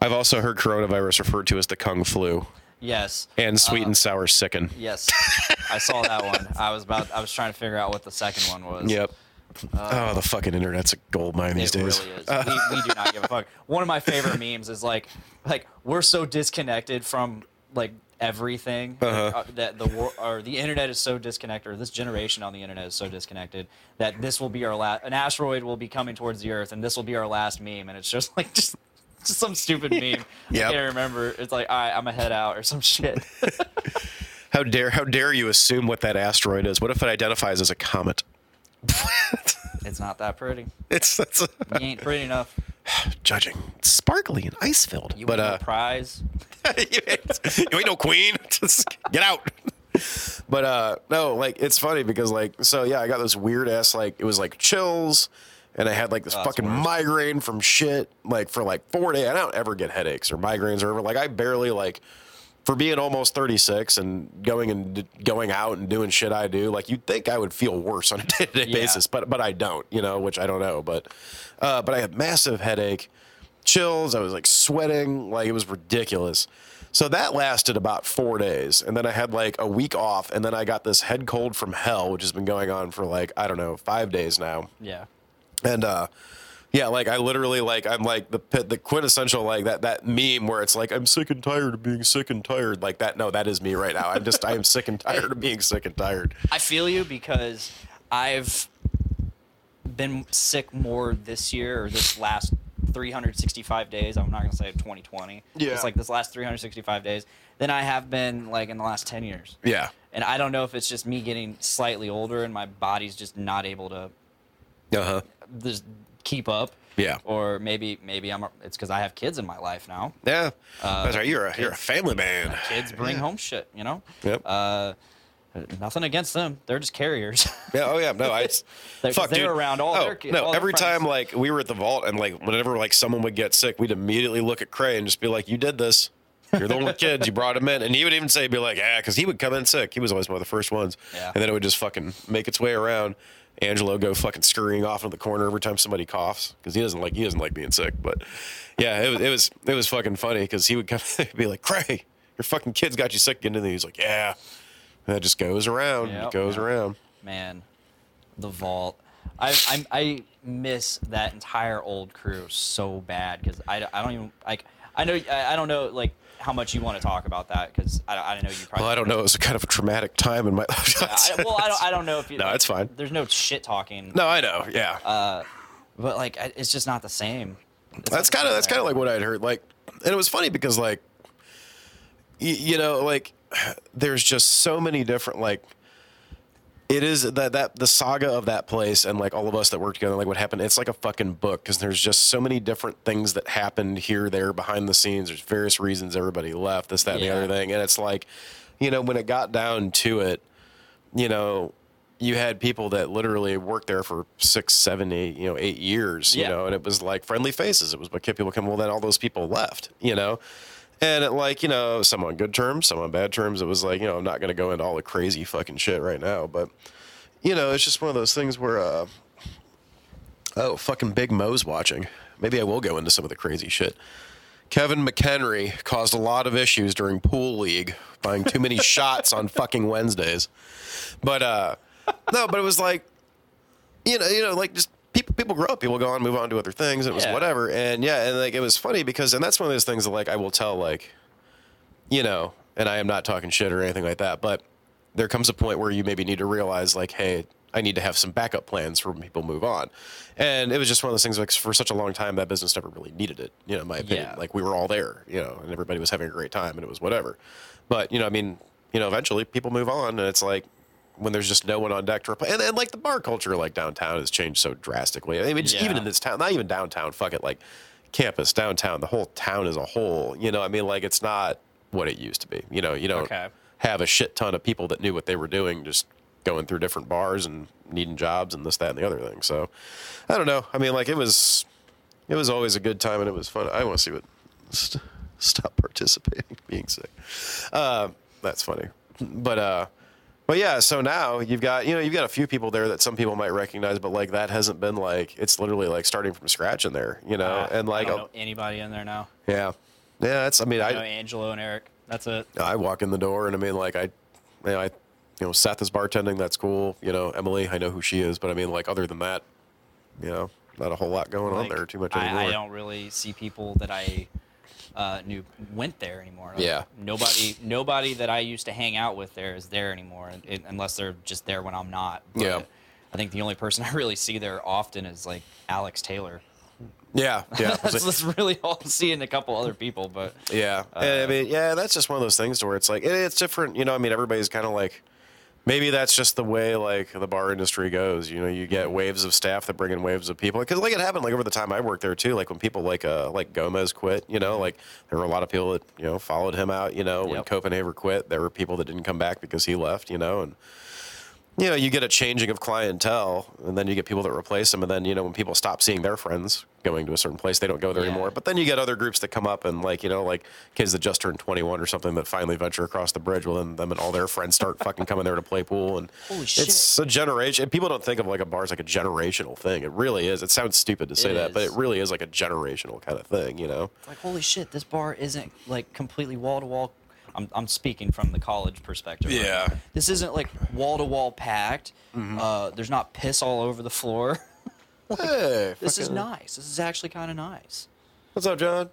I've also heard coronavirus referred to as the kung flu yes. and sweet Uh, and sour sicken. Yes. I saw that one. I was about. I was trying to figure out what the second one was. Yep. oh, the fucking internet's a gold mine these It days. really is. we, we do not give a fuck. One of my favorite memes is like, like we're so disconnected from like everything Uh-huh. uh, that the world or the internet is so disconnected, or this generation on the internet is so disconnected that this will be our last. An asteroid will be coming towards the Earth, and this will be our last meme. And it's just like just. Just some stupid meme. Yep. I can't remember. It's like, all right, I'm gonna head out or some shit. How dare how dare you assume what that asteroid is? What if it identifies as a comet? it's not that pretty. It's that's You ain't pretty enough. judging sparkly and ice filled. You But win uh, a prize. you, ain't, you ain't no queen. Just get out. But uh no, like it's funny because like so yeah, I got this weird ass like it was like chills and I had like this Oh, fucking migraine from shit like for like 4 days. I don't ever get headaches or migraines or ever like I barely like for being almost 36 and going and going out and doing shit I do, like you'd think I would feel worse on a day-to-day basis, but but I don't, you know, which I don't know, but uh but I had massive headache chills. I was like sweating, like it was ridiculous. So that lasted about four days, and then I had like a week off, and then I got this head cold from hell, which has been going on for like I don't know five days now, Yeah. and uh, yeah, like I literally like I'm like the the quintessential like that that meme where it's like I'm sick and tired of being sick and tired like that. No, that is me right now. I'm just I am sick and tired of being sick and tired. I feel you because I've been sick more this year or this last 365 days. I'm not going to say 2020. Yeah. It's like this last 365 days than I have been like in the last 10 years. Yeah, And I don't know if it's just me getting slightly older and my body's just not able to uh huh. just keep up. Yeah. Or maybe maybe I'm a, it's because I have kids in my life now. Yeah, Uh, that's right. You're a you're a family man. Kids bring home shit, you know. Yep. Uh, nothing against them. They're just carriers. Yeah. Oh yeah. No, I. They're- fuck, they're dude. around all oh, their ki- No, all every time like we were at the vault and like whenever like someone would get sick, we'd immediately look at Cray and just be like, "You did this. You're the one with kids. You brought him in." And he would even say, "Be like, yeah," because he would come in sick. He was always one of the first ones. Yeah. And then it would just fucking make its way around. Angelo go fucking scurrying off into the corner every time somebody coughs because he doesn't like he doesn't like being sick. But yeah, it was it was it was fucking funny because he would come he'd be like, "Cray, your fucking kids got you sick." And then he's like, "Yeah." And that just goes around. Yep. It goes around. Man, the vault. I I, I miss that entire old crew so bad because I, I don't even like I know I, I don't know like how much you want to talk about that because I, I know you probably Well, I don't know. It was a kind of a traumatic time in my life. I, well, I don't, I don't know if you. No, like, it's fine. There's no shit talking. no, I know. Yeah, Uh, but like, it's just not the same. It's that's kind of that's kind of like what I'd heard. Like, and it was funny because like, y- you know, like, there's just so many different like. It is that that the saga of that place and like all of us that work together, like what happened. It's like a fucking book because there's just so many different things that happened here, there, behind the scenes. There's various reasons everybody left, this, that, and the other thing, and it's like, you know, when it got down to it, you know, you had people that literally worked there for six, seven, eight, you know, eight years, you know, and it was like friendly faces. It was what kept people coming. Well, then all those people left, you know, and it like, you know, some on good terms, some on bad terms. It was like, you know, I'm not going to go into all the crazy fucking shit right now, but you know, it's just one of those things where, uh, oh, fucking Big Mo's watching. Maybe I will go into some of the crazy shit. Kevin McHenry caused a lot of issues during pool league, buying too many shots on fucking Wednesdays. But uh no, but it was like you know, you know, like just people people grow up, people go on, move on to other things. It was Yeah. whatever. And yeah, and like it was funny because and that's one of those things that like I will tell like you know, and I am not talking shit or anything like that, but there comes a point where you maybe need to realize like, hey, I need to have some backup plans for when people move on. And it was just one of those things like for such a long time that business never really needed it, you know, in my opinion. Yeah. Like we were all there, you know, and everybody was having a great time and it was whatever. But, you know, I mean, you know, eventually people move on and it's like when there's just no one on deck to replace and, and like the bar culture like downtown has changed so drastically. I mean, just even in this town, not even downtown, fuck it, like campus, downtown, the whole town as a whole, you know, I mean, like it's not what it used to be. You know, you don't Okay. have a shit ton of people that knew what they were doing, just going through different bars and needing jobs and this, that, and the other thing. So I don't know. I mean, like it was, it was always a good time and it was fun. I want to see what st- stop participating, being sick. Uh, that's funny, but uh, but yeah. So now you've got you know you've got a few people there that some people might recognize, but like that hasn't been like it's literally like starting from scratch in there, you know, Uh, and like I don't know anybody in there now. yeah, yeah. That's I mean I know Angelo and Eric. That's it. I walk in the door and I mean like I, you know, I, you know, Seth is bartending. That's cool. You know, Emily, I know who she is, but I mean like other than that, you know, not a whole lot going on there too much I. I don't really see people that I uh, knew went there anymore. Like, Yeah. Nobody, nobody that I used to hang out with there is there anymore, it, unless they're just there when I'm not. But Yeah. I think the only person I really see there often is like Alex Taylor. Yeah, yeah. That's, that's really all I see and a couple other people, but Yeah, and I mean, yeah, that's just one of those things where it's like it- it's different. You know, I mean, everybody's kind of like maybe that's just the way like the bar industry goes. You know, you get waves of staff that bring in waves of people because like it happened like over the time I worked there too. Like when people like uh like Gomez quit, you know, like there were a lot of people that you know followed him out. You know, when Yep. Copenhagen quit, there were people that didn't come back because he left. You know, and you know, you get a changing of clientele, and then you get people that replace them, and then you know when people stop seeing their friends going to a certain place, they don't go there Yeah. anymore. But then you get other groups that come up, and like you know, like kids that just turned 21 or something that finally venture across the bridge. Well, then them and all their friends start fucking coming there to play pool, and Holy shit. it's a generation. and People don't think of like a bar as like a generational thing. It really is. It sounds stupid to say It that, but it really is like a generational kind of thing. You know? like holy shit, this bar isn't like completely wall to wall. I'm I'm speaking from the college perspective. right Yeah. This isn't like wall to wall packed. Mm-hmm. Uh, there's not piss all over the floor. Hey, This is fucking- nice. This is actually kind of nice. What's up, John?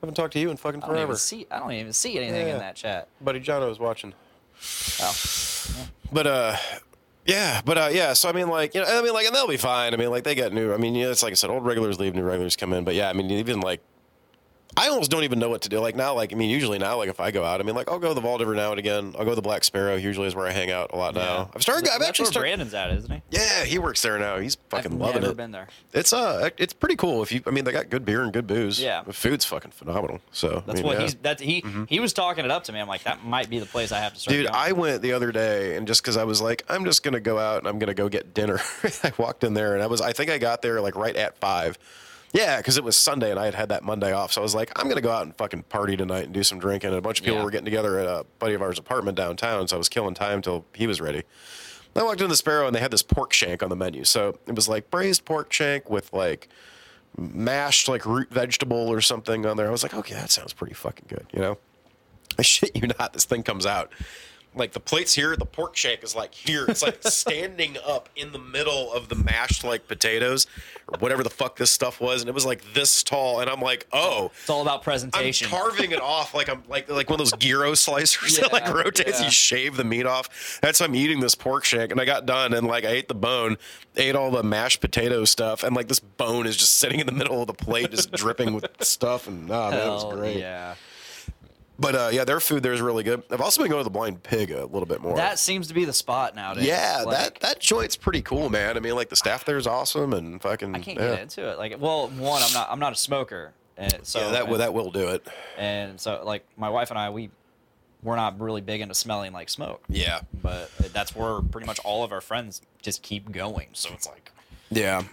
Haven't talked to you in fucking I don't forever. even see. I don't even see anything Yeah. in that chat. Buddy John, I was watching. Oh, But uh, yeah, but uh, yeah. So I mean, like you know, I mean, like, and they'll be fine. I mean, like they get new. I mean, you know, it's like I said, old regulars leave, new regulars come in. But yeah, I mean, even like I almost don't even know what to do. Like now, like I mean, usually now, like if I go out, I mean, like I'll go to the vault every now and again. I'll go to the Black Sparrow. Usually is where I hang out a lot now. I've started. I've That's actually where started. Brandon's at, isn't he? Yeah, he works there now. He's fucking loving it. I've loving never it. been there. It's uh, it's pretty cool. If you, I mean, they got good beer and good booze. Yeah. the food's fucking phenomenal. So I That's mean, what yeah. Mm-hmm. he's. That's he. He was talking it up to me. I'm like, that might be the place I have to start. Dude, going. I went the other day, and just because I was like, I'm just gonna go out and I'm gonna go get dinner. I walked in there, and I was, I think I got there like right at five. Yeah, because it was Sunday, and I had had that Monday off, so I was like, I'm gonna go out and fucking party tonight and do some drinking. And a bunch of people Yeah. were getting together at a buddy of ours' apartment downtown, so I was killing time till he was ready. I walked into the Sparrow, and they had this pork shank on the menu. So it was like braised pork shank with like mashed like root vegetable or something on there. I was like, okay, that sounds pretty fucking good, you know. I shit you not, this thing comes out. Like the plate's here, the pork shank is like here. It's like standing up in the middle of the mashed like potatoes or whatever the fuck this stuff was, and it was like this tall. And I'm like, oh, it's all about presentation. I'm carving it off like I'm like like one of those gyro slicers that like rotates. yeah. You shave the meat off. That's how I'm eating this pork shank, and I got done and like I ate the bone, ate all the mashed potato stuff, and like this bone is just sitting in the middle of the plate, just dripping with stuff. And nah, man, it was great. Yeah. But uh, yeah, their food there is really good. I've also been going to the Blind Pig a little bit more. That seems to be the spot nowadays. yeah, Like, that that joint's pretty cool, man. I mean, like the staff there is awesome, and fucking I can't yeah. get into it. Like, well, one, I'm not. I'm not a smoker, and so yeah, that will that will do it. and so like my wife and I, we we're not really big into smelling like smoke. Yeah, But that's where pretty much all of our friends just keep going. So it's like, yeah.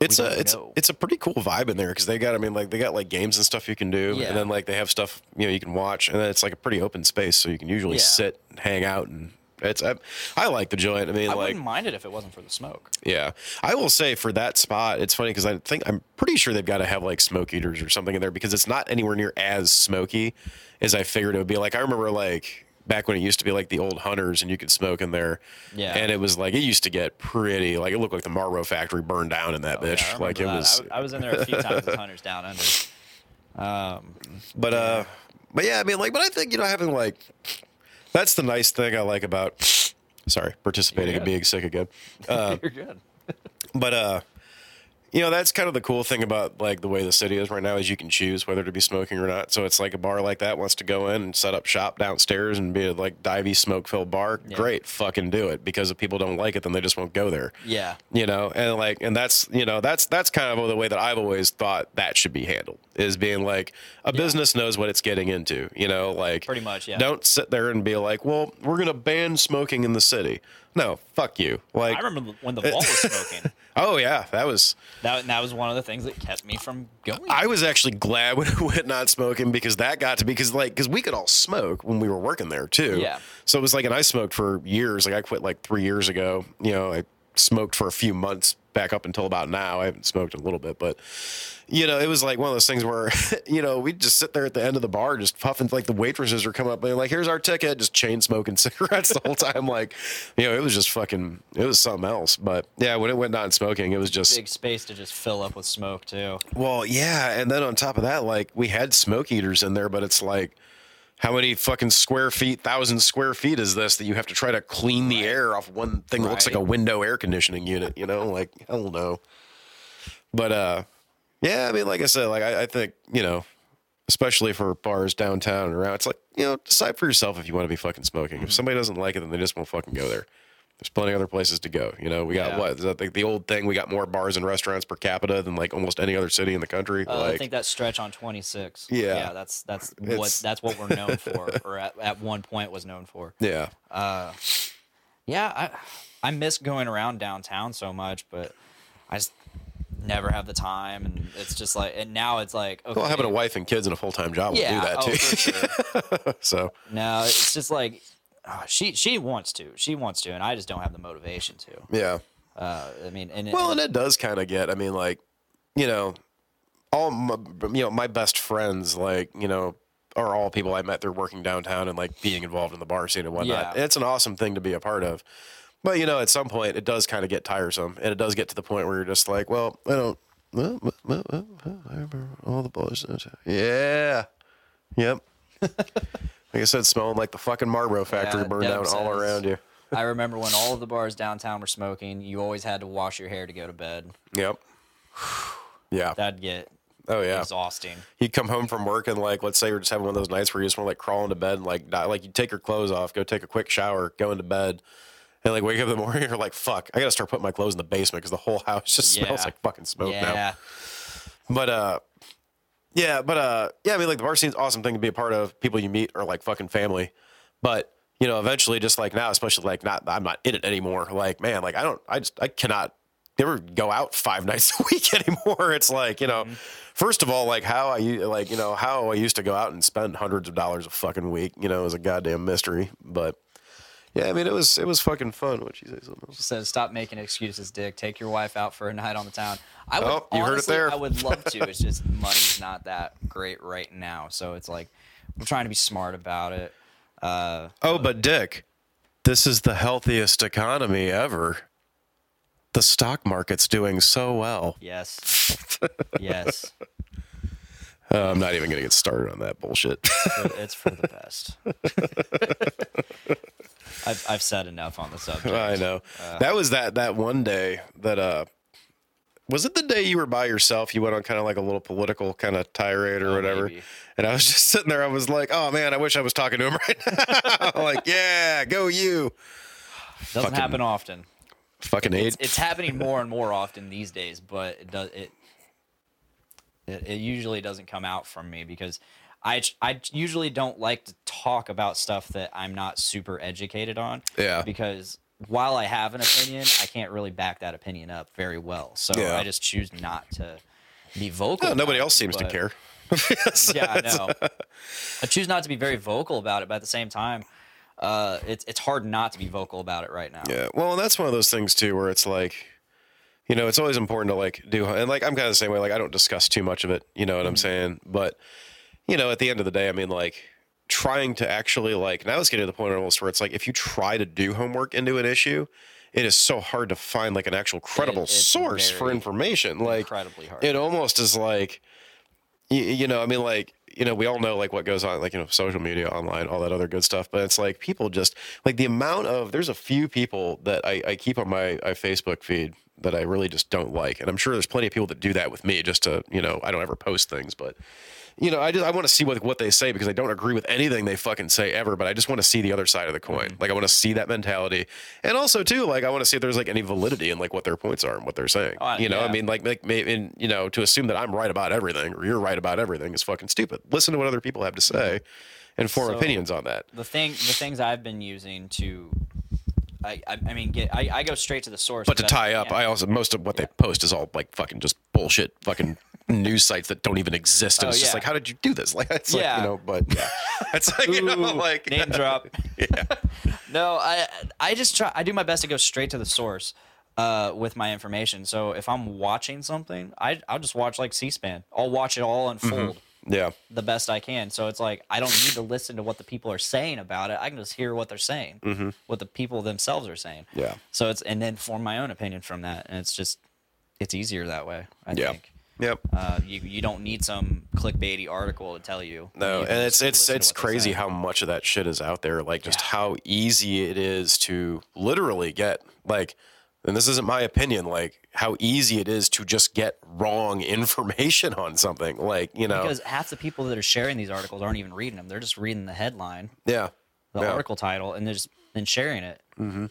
It's a it's know. it's a pretty cool vibe in there because they got I mean like they got like games and stuff you can do Yeah. and then like they have stuff you know you can watch and then it's like a pretty open space so you can usually Yeah. sit and hang out and it's I, I like the joint I mean I like wouldn't mind it if it wasn't for the smoke. Yeah, I will say for that spot, it's funny because I think I'm pretty sure they've got to have like smoke eaters or something in there because it's not anywhere near as smoky as I figured it would be. Like I remember like back when it used to be like the old hunters and you could smoke in there. Yeah. and it was like it used to get pretty like it looked like the Marlboro factory burned down in that Oh, bitch. I like it that. was. I, I was in there a few times with hunters down under. Um, But uh, but yeah, I mean, like, but I think you know having like that's the nice thing I like about. Sorry, participating and being sick again. Uh, you're good. but uh, you know that's kind of the cool thing about like the way the city is right now is you can choose whether to be smoking or not. So it's like a bar like that wants to go in and set up shop downstairs and be a like divey smoke filled bar. Yeah. Great, fucking do it because if people don't like it, then they just won't go there Yeah. you know and like and that's you know that's that's kind of the way that i've always thought that should be handled is being like a business knows what it's getting into you know like Pretty much, yeah. don't sit there and be like well we're gonna ban smoking in the city no fuck you like I remember when the vault was smoking. Oh yeah that was That that was one of the things that kept me from going. I was actually glad when it went not smoking because that got to be because like because we could all smoke when we were working there too. Yeah. So it was like, and I smoked for years. Like I quit like three years ago. You know, I smoked for a few months back up until about now. I haven't smoked in a little bit, but you know, it was like one of those things where you know we'd just sit there at the end of the bar just puffing. Like the waitresses are coming up and like, "Here's our ticket," just chain smoking cigarettes the whole time. Like, you know, it was just fucking. It was something else. But yeah, when it went non smoking, it was just Big space to just fill up with smoke too. well, yeah, and then on top of that, like we had smoke eaters in there, but it's like, how many fucking square feet, thousand square feet is this that you have to try to clean the air off one thing that looks like a window air conditioning unit? You know, like hell no. But uh, yeah, I mean, like I said, like I, I think you know, especially for bars downtown and around, it's like you know, decide for yourself if you want to be fucking smoking. If somebody doesn't like it, then they just won't fucking go there. There's plenty of other places to go. You know, we got Yeah. what is that the, the old thing? We got more bars and restaurants per capita than like almost any other city in the country. Uh, like, I think that stretch on 26. Yeah. yeah, that's that's what that's what we're known for, or at, at one point was known for. yeah, Yeah, I I miss going around downtown so much, but I just never have the time, and it's just like, and now it's like, okay, well, having a wife and kids and a full time job will do that oh, too. for sure. so no, it's just like uh, she she wants to, she wants to, and I just don't have the motivation to. yeah. Uh, I mean, and Well, and, it does kind of get. I mean, like, you know, all my, you know my best friends, like you know, are all people I met. They're working downtown and like being involved in the bar scene and whatnot. Yeah. It's an awesome thing to be a part of. But you know, at some point, it does kind of get tiresome, and it does get to the point where you're just like, well, I don't. Well, well, well, I remember all the boys. Yeah. Yep. like I said, smelling like the fucking Marlboro factory Yeah, burned Deb down all around you. I remember when all of the bars downtown were smoking. You always had to wash your hair to go to bed. Yep. Yeah. That'd get Oh, yeah. exhausting. You'd come home from work and like, let's say you're just having one of those nights where you just want to like crawl into bed and like die. Like you take your clothes off, go take a quick shower, go into bed, and like wake up in the morning and you're like, fuck, I gotta start putting my clothes in the basement because the whole house just smells like fucking smoke now. But uh, yeah, but uh, yeah, I mean, like the bar scene's awesome thing to be a part of. People you meet are like fucking family. But you know, eventually, just like now, especially like not, I'm not in it anymore. Like, man, like I don't, I just, I cannot never go out five nights a week anymore. It's like you know, first of all, like how I like you know how I used to go out and spend hundreds of dollars a fucking week. You know, is a goddamn mystery. But yeah, I mean, it was it was fucking fun. What you say something else? says stop making excuses, Dick. Take your wife out for a night on the town. I would, Oh, you heard it there. I would love to. It's just money's not that great right now, so it's like we're trying to be smart about it. Uh, Oh, but Dick, this is the healthiest economy ever. The stock market's doing so well. yes, yes, Uh, I'm not even going to get started on that bullshit. it's for the best. I've I've said enough on the subject. I know. Uh, that was that that one day that uh was it the day you were by yourself? You went on kind of like a little political kind of tirade or whatever. Oh, maybe. And I was just sitting there. I was like, "Oh man, I wish I was talking to him right now." like, yeah, go you, Doesn't fucking happen often. fucking It's, it's happening more and more often these days, but it does it. It, it usually doesn't come out from me because I I usually don't like to talk about stuff that I'm not super educated on. Yeah. Because while I have an opinion, I can't really back that opinion up very well. So Yeah. I just choose not to be vocal. Nobody else it, seems to care. yeah, I know. I choose not to be very vocal about it, but at the same time, uh, it's it's hard not to be vocal about it right now. Yeah. Well, and that's one of those things too, where it's like, you know, it's always important to like do, and like I'm kind of the same way. Like I don't discuss too much of it. You know what I'm saying? But you know, at the end of the day, I mean, like trying to actually like now it's getting to the point almost where it's like if you try to do homework into an issue. It is so hard to find like an actual credible it's source for information. Like incredibly hard. it almost is like you, you know i mean like you know we all know like what goes on like you know social media online all that other good stuff but it's like people just like the amount of there's a few people that i, I keep on my, my facebook feed that i really just don't like and i'm sure there's plenty of people that do that with me just to you know i don't ever post things but you know, I just I want to see what what they say because I don't agree with anything they fucking say ever, but I just want to see the other side of the coin. Mm-hmm. Like I want to see that mentality, and also too, like I want to see if there's like any validity in like what their points are and what they're saying. Oh, you know, I mean, like make maybe and, you know to assume that I'm right about everything or you're right about everything is fucking stupid. Listen to what other people have to say, and form So- opinions on that. the thing the things I've been using to I I, mean get I, I go straight to the source. But to tie up, can. I also most of what they post is all like fucking just bullshit, fucking news sites that don't even exist. And Oh, it's just like, how did you do this? Like, it's like Yeah. you know, but yeah, it's like you know, like name drop. yeah. No, I I just try I do my best to go straight to the source uh, with my information. So if I'm watching something, I I'll just watch like C-SPAN. I'll watch it all unfold Yeah. the best I can. So it's like I don't need to listen to what the people are saying about it. I can just hear what they're saying, what the people themselves are saying. Yeah. So it's and then form my own opinion from that, and it's just it's easier that way. I Yeah. think. Yep. Uh, you you don't need some clickbaity article to tell you. No, You and it's it's it's crazy how much of that shit is out there. Like just how easy it is to literally get like, and this isn't my opinion. Like how easy it is to just get wrong information on something. Like you know, because half the people that are sharing these articles aren't even reading them. They're just reading the headline, yeah, the yeah. article title, and they're just then sharing it. Mm-hmm.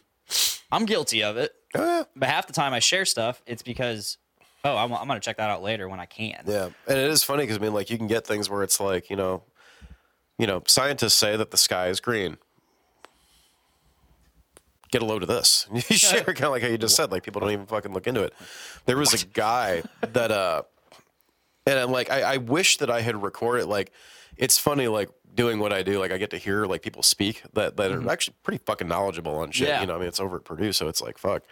I'm guilty of it, Oh, yeah. but half the time I share stuff, it's because oh, I'm, I'm gonna check that out later when I can. Yeah, and it is funny because I mean, like, you can get things where it's like, you know, you know, scientists say that the sky is green. Get a load of this. You share kind of like how you just said, like people don't even fucking look into it. There was a guy that, uh, and I'm like, I, I wish that I had recorded. Like, it's funny, like doing what I do. Like, I get to hear like people speak that that are actually pretty fucking knowledgeable on shit. Yeah. You know, I mean, it's over at Purdue, so it's like fuck.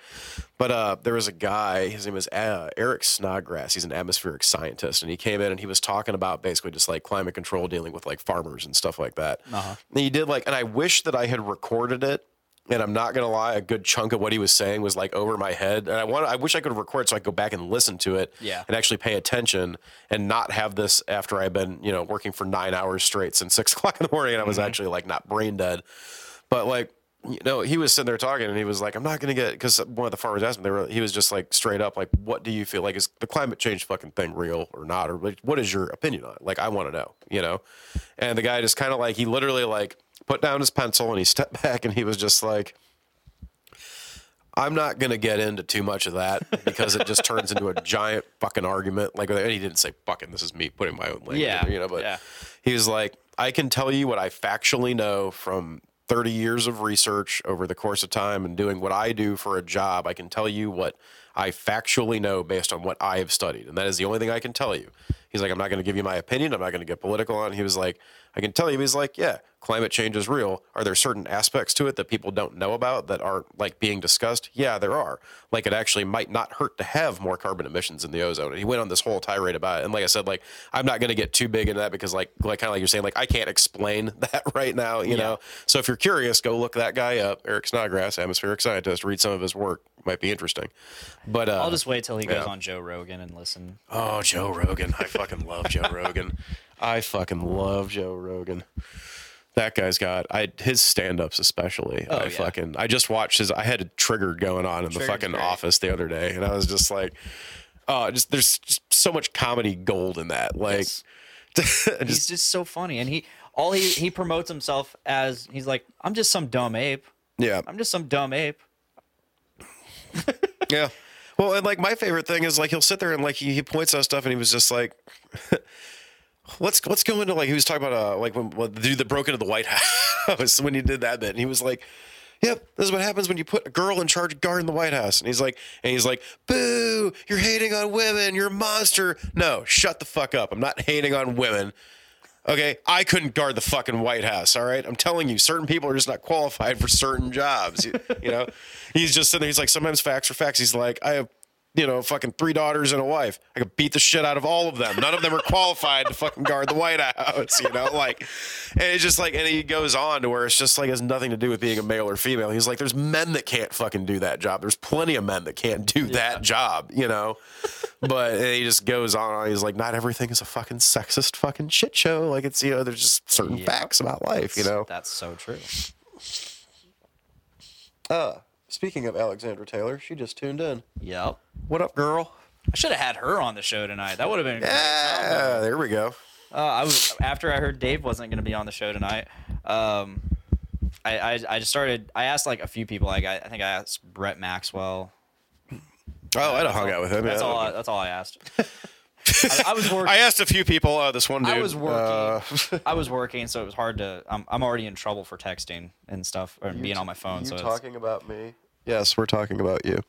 But uh, there was a guy. His name was uh, Eric Snodgrass. He's an atmospheric scientist, and he came in and he was talking about basically just like climate control, dealing with like farmers and stuff like that. Uh-huh. And he did like, and I wish that I had recorded it. And I'm not gonna lie, a good chunk of what he was saying was like over my head, and I want, I wish I could record so I could go back and listen to it, Yeah. and actually pay attention, and not have this after I've been, you know, working for nine hours straight since six o'clock in the morning, and I was mm-hmm. actually like not brain dead, but like you know, he was sitting there talking, and he was like, "I'm not gonna get," because one of the farmers asked him. They were, he was just like straight up, like, "What do you feel like is the climate change fucking thing real or not, or like, what is your opinion on it? Like, I want to know, you know." And the guy just kind of like he literally like put down his pencil and he stepped back and he was just like. I'm not gonna get into too much of that because it just turns into a giant fucking argument. Like, and he didn't say "fucking." This is me putting my own language, Yeah, in, you know. But yeah. he was like, I can tell you what I factually know from 30 years of research over the course of time and doing what I do for a job. I can tell you what I factually know based on what I have studied. And that is the only thing I can tell you. He's like, I'm not going to give you my opinion. I'm not going to get political on. He was like, I can tell you. He's like, yeah, climate change is real. Are there certain aspects to it that people don't know about that aren't like being discussed? Yeah, there are. Like it actually might not hurt to have more carbon emissions in the ozone. And he went on this whole tirade about it. And like I said, like I'm not going to get too big into that because like like kind of like you're saying, like I can't explain that right now. You know. So if you're curious, go look that guy up, Eric Snodgrass, atmospheric scientist. Read some of his work. Might be interesting. But uh, I'll just wait till he goes yeah. on Joe Rogan and listen. Oh, Joe Rogan. I fucking love Joe Rogan. I fucking love Joe Rogan. That guy's got I his stand-ups especially. Oh, I yeah. fucking I just watched his I had a trigger going on in the fucking great. office the other day and I was just like oh just there's just so much comedy gold in that. Like Yes. just He's just so funny, and he all he he promotes himself as he's like, I'm just some dumb ape. yeah. I'm just some dumb ape. Yeah. Well, and like my favorite thing is like he'll sit there and like he, he points out stuff and he was just like, let's let's go into like he was talking about uh like when, the dude that broke into the White House when he did that bit and he was like. Yep, this is what happens when you put a girl in charge of guarding the White House. And he's like, and he's like, "Boo! You're hating on women. You're a monster." No, shut the fuck up. I'm not hating on women. Okay, I couldn't guard the fucking White House. All right, I'm telling you, certain people are just not qualified for certain jobs. You, you know, he's just sitting there. He's like, sometimes facts are facts. He's like, I have, you know, fucking three daughters and a wife. I could beat the shit out of all of them. None of them are qualified to fucking guard the White House. You know, like, and it's just like, and he goes on to where it's just like has nothing to do with being a male or female. He's like, there's men that can't fucking do that job. There's plenty of men that can't do that job. You know but and he just goes on. He's like, not everything is a fucking sexist fucking shit show. Like it's you know, there's just certain Yep. facts about life. You know. That's so true. Uh, speaking of Alexandra Taylor, she just tuned in. Yep. What up, girl? I should have had her on the show tonight. That would have been. Great. Yeah, there we go. Uh, I was after I heard Dave wasn't going to be on the show tonight. Um, I, I I just started. I asked like a few people. Like I, I think I asked Brett Maxwell. Oh, I'd have hung out with him. That's yeah. all. I, that's all I asked. I, I was working. I asked a few people. Uh, this one dude. I was working. uh, I was working, so it was hard to. I'm, I'm already in trouble for texting and stuff, or being on my phone. you so it's, talking about me? Yes, we're talking about you.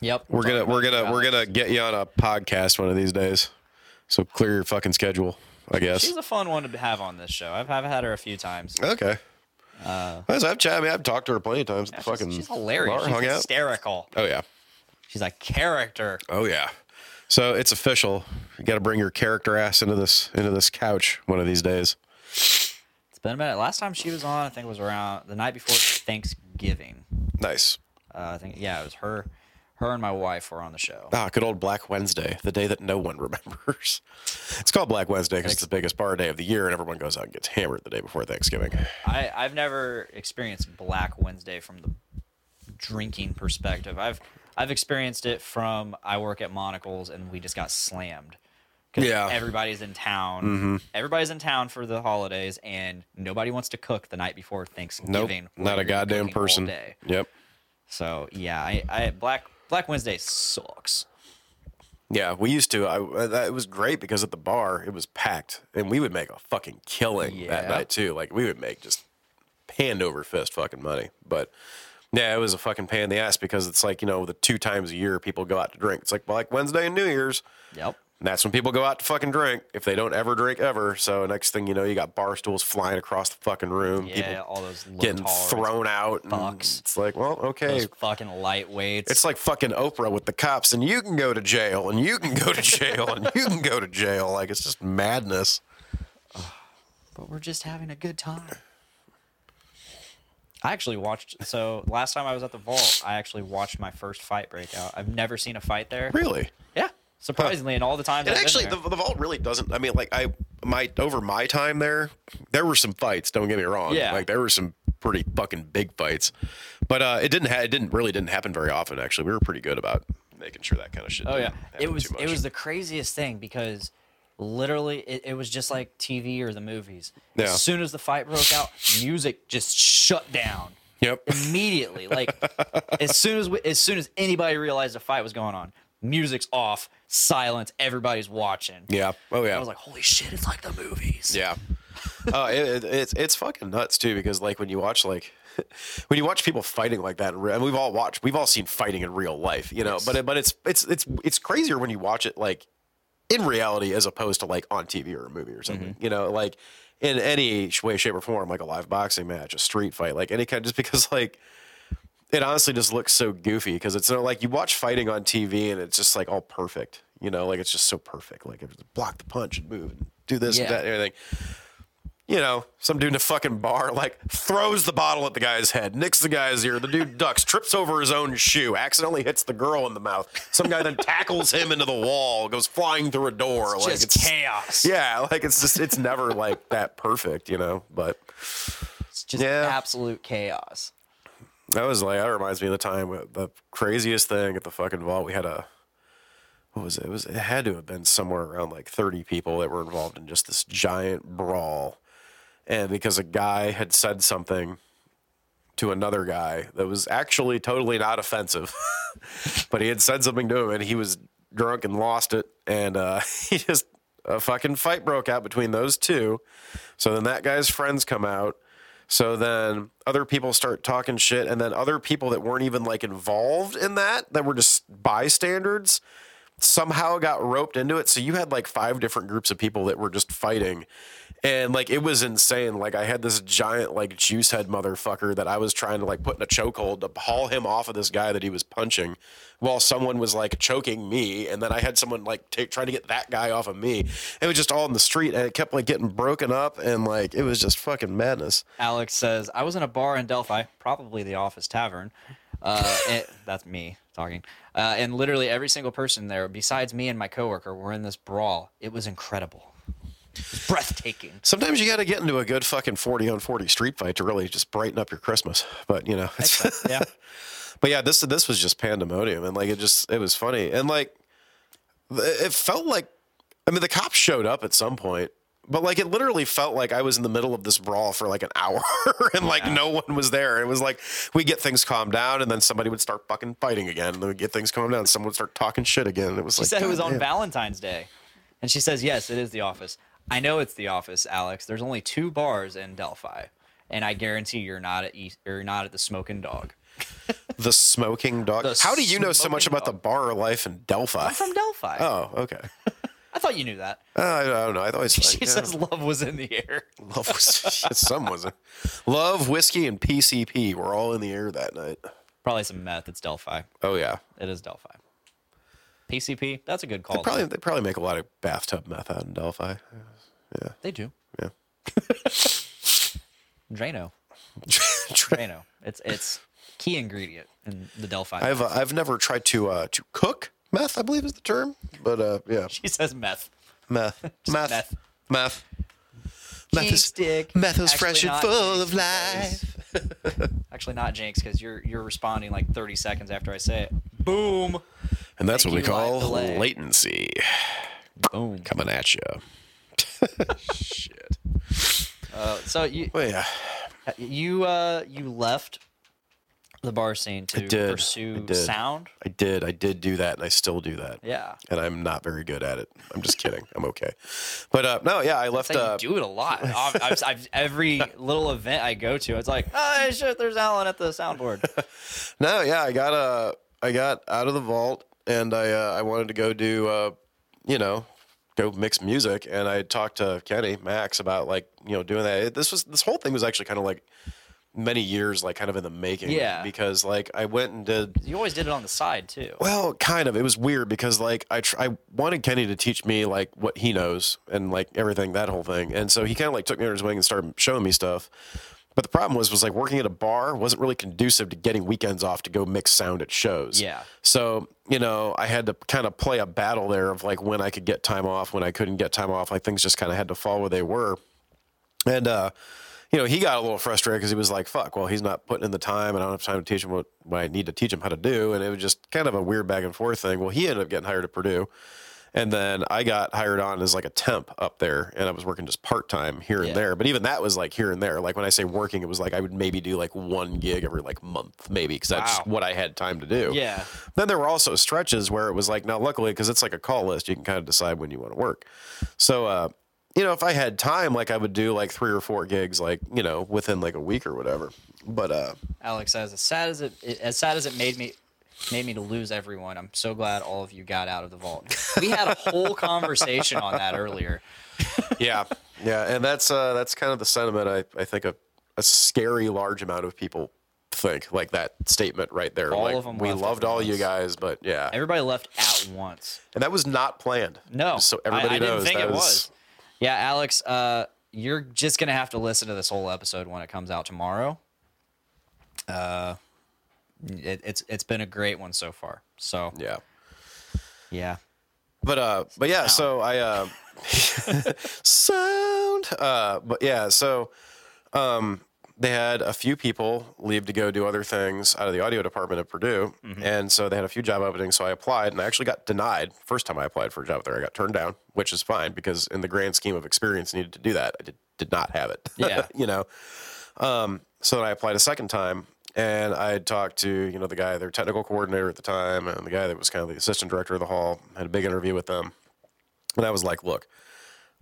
yep. We're gonna we're gonna we're gonna get you on a podcast one of these days. So clear your fucking schedule. I guess. She's a fun one to have on this show. I've, I've had her a few times. Okay. Uh, I've chatted. I mean, I've talked to her plenty of times. at the She's- fucking she's, hilarious. bar, She's hung out. hysterical. Oh yeah. She's a character. Oh yeah. So it's official. You got to bring your character ass into this into this couch one of these days. It's been a minute. Last time she was on, I think it was around the night before Thanksgiving. Nice. Uh, I think yeah, it was her, her and my wife were on the show. Ah, good old Black Wednesday, the day that no one remembers. It's called Black Wednesday because it's the biggest bar day of the year, and everyone goes out and gets hammered the day before Thanksgiving. I I've never experienced Black Wednesday from the drinking perspective. I've I've experienced it from I work at Monical's and we just got slammed. 'Cause Yeah. Mm-hmm. everybody's in town. Everybody's in town for the holidays, and nobody wants to cook the night before Nope, Thanksgiving. not a goddamn person. day. Yep. So yeah, I, I Black Black Wednesday sucks. Yeah, we used to. I, uh, that- it was great because at the bar it was packed, and we would make a fucking killing that night too. Like we would make just hand over fist fucking money. But yeah, it was a fucking pain in the ass because it's like you know the two times a year people go out to drink. It's like Black Wednesday and New Year's. Yep. And that's when people go out to fucking drink if they don't ever drink ever. So next thing you know, you got bar stools flying across the fucking room. Yeah, people all those getting thrown out. fucks. It's like, well, okay. Those fucking lightweights. It's like fucking Oprah with the cops, and you can go to jail, and you can go to jail, and you can go to jail. Like it's just madness. but we're just having a good time. I actually watched. So last time I was at the vault, I actually watched my first fight break out. I've never seen a fight there. Really? Surprisingly, and all the times. And I've actually, the, the vault really doesn't. I mean, like I my over my time there, there were some fights. Don't get me wrong. Yeah. Like there were some pretty fucking big fights. But uh, it didn't. Ha- it didn't really didn't happen very often. Actually, we were pretty good about making sure that kind of shit. Oh yeah, it was it was the craziest thing because literally it, it was just like TV or the movies. Yeah. As soon as the fight broke out, music just shut down Yep. immediately. Like as soon as we, as soon as anybody realized a fight was going on, music's off, silence, everybody's watching. Yeah. Oh yeah. I was like, holy shit, it's like the movies. Yeah. uh, it, it, it's it's fucking nuts too because like when you watch like when you watch people fighting like that, and we've all watched, we've all seen fighting in real life, you know. But it, but it's it's it's it's crazier when you watch it like in reality as opposed to like on TV or a movie or something, you know, like in any way, shape, or form, like a live boxing match, a street fight, like any kind, just because like it honestly just looks so goofy because it's not like you watch fighting on TV and it's just like all perfect, you know, like it's just so perfect, like if it's block the punch and move and do this and that and everything. You know, some dude in a fucking bar like throws the bottle at the guy's head, nicks the guy's ear. The dude ducks, trips over his own shoe, accidentally hits the girl in the mouth. Some guy then tackles him into the wall, goes flying through a door. like Just chaos. yeah, like it's just it's never like that perfect, you know. But It's just Yeah. absolute chaos. That was like that reminds me of the time the craziest thing at the fucking vault. We had a what was it? It was it had to have been somewhere around like thirty people that were involved in just this giant brawl, and because a guy had said something to another guy that was actually totally not offensive, but he had said something to him and he was drunk and lost it, and uh, he just a fucking fight broke out between those two. So then that guy's friends come out. So then other people start talking shit, and then other people that weren't even like involved in that, that were just bystanders, somehow got roped into it. So you had like five different groups of people that were just fighting. And like it was insane. Like I had this giant like juice head motherfucker that I was trying to like put in a chokehold to haul him off of this guy that he was punching, while someone was like choking me, and then I had someone like trying to get that guy off of me. It was just all in the street, and it kept like getting broken up, and like it was just fucking madness. Alex says, I was in a bar in Delphi, probably the Office Tavern. Uh, and- that's me talking. Uh, and literally every single person there, besides me and my coworker, were in this brawl. It was incredible. It was breathtaking. Sometimes you got to get into a good fucking 40 on 40 street fight to really just brighten up your Christmas. But, you know, it's, Yeah. but yeah, this this was just pandemonium and like it just it was funny. And like it felt like I mean the cops showed up at some point, but like it literally felt like I was in the middle of this brawl for like an hour and like no one was there. It was like we get things calmed down and then somebody would start fucking fighting again and then we get things calmed down and someone would start talking shit again. It was She like said it was God on. Valentine's Day. And she says, yes, it is the office. I know it's the office, Alex. There's only two bars in Delphi. And I guarantee you're not at East, you're not at the Smoking Dog. the smoking dog. The How do you know so much smoking about the bar life in Delphi? I'm from Delphi. Oh, okay. I thought you knew that. Uh, I don't know. I thought She says love was in the air. love was some was it. Love, whiskey, and PCP were all in the air that night. Probably some meth. It's Delphi. Oh yeah, It is Delphi. PCP. That's a good call. they probably they probably make a lot of bathtub meth out in Delphi. They do. Yeah, Drano. Drano. It's it's key ingredient in the Delphi. I've uh, I've never tried to uh, to cook meth. I believe is the term, but uh, yeah, she says meth. meth, meth, meth. meth. Meth is stick. meth is Actually fresh and not full Jinx, of life. Actually, not Jinx, because you're you're responding like 30 seconds after I say it. Boom. And that's Thank what we call latency Boom. coming at you. Shit. Uh, so you Well, yeah. you uh you left the bar scene to did. I pursue did. sound. I did. I did do that, and I still do that. Yeah. And I'm not very good at it. I'm just kidding. I'm okay. But uh, no, yeah, I left. You Uh, do it a lot. I've, I've, I've, every little event I go to, it's like, oh shit, there's Alan at the soundboard. no, yeah, I got uh, I got out of the vault, and I uh, I wanted to go do uh, you know, go mix music, and I talked to Kenny Max about like you know doing that. This was this whole thing was actually kind of like many years like kind of in the making. Yeah. Because like I went and did You always did it on the side too. Well, kind of. It was weird because like I tr- I wanted Kenny to teach me like what he knows and like everything that whole thing, and so he kind of like took me under his wing and started showing me stuff. But the problem was was like working at a bar wasn't really conducive to getting weekends off to go mix sound at shows. Yeah. So you know I had to kind of play a battle there of like when I could get time off, when I couldn't get time off. Like things just kind of had to fall where they were, and uh, you know, he got a little frustrated because he was like, "Fuck, well, he's not putting in the time, and I don't have time to teach him what, what I need to teach him how to do." And it was just kind of a weird back and forth thing. Well, he ended up getting hired at Purdue, and then I got hired on as like a temp up there, and I was working just part time here and Yeah. there. But even that was like here and there. Like when I say working, it was like I would maybe do like one gig every like month, maybe because that's Wow. what I had time to do. Yeah. Then there were also stretches where it was like, now luckily, because it's like a call list, you can kind of decide when you want to work. So, uh, you know, if I had time, like I would do like three or four gigs, like, you know, within like a week or whatever. But, uh, Alex, as sad as it, it as sad as it made me made me to lose everyone, I'm so glad all of you got out of the vault. We had a whole conversation on that earlier. yeah. Yeah. And that's, uh, that's kind of the sentiment I, I think a, a scary large amount of people think like that statement right there. All like, of 'em we loved at all you guys, but yeah. Everybody left at once. And that was not planned. No, So I- everybody I, didn't knows think that it was- was. Yeah, Alex, uh, you're just gonna have to listen to this whole episode when it comes out tomorrow. Uh, it, it's it's been a great one so far. So Yeah. yeah, But uh, but yeah, so I uh, sound. Uh, but yeah, so um, they had a few people leave to go do other things out of the audio department at Purdue, and so they had a few job openings. So I applied, and I actually got denied. First time I applied for a job there, I got turned down, which is fine because in the grand scheme of experience needed to do that, I did did not have it. Yeah. you know. Um, so then I applied a second time, and I talked to you know the guy, their technical coordinator at the time, and the guy that was kind of the assistant director of the hall. Had a big interview with them, and I was like, look.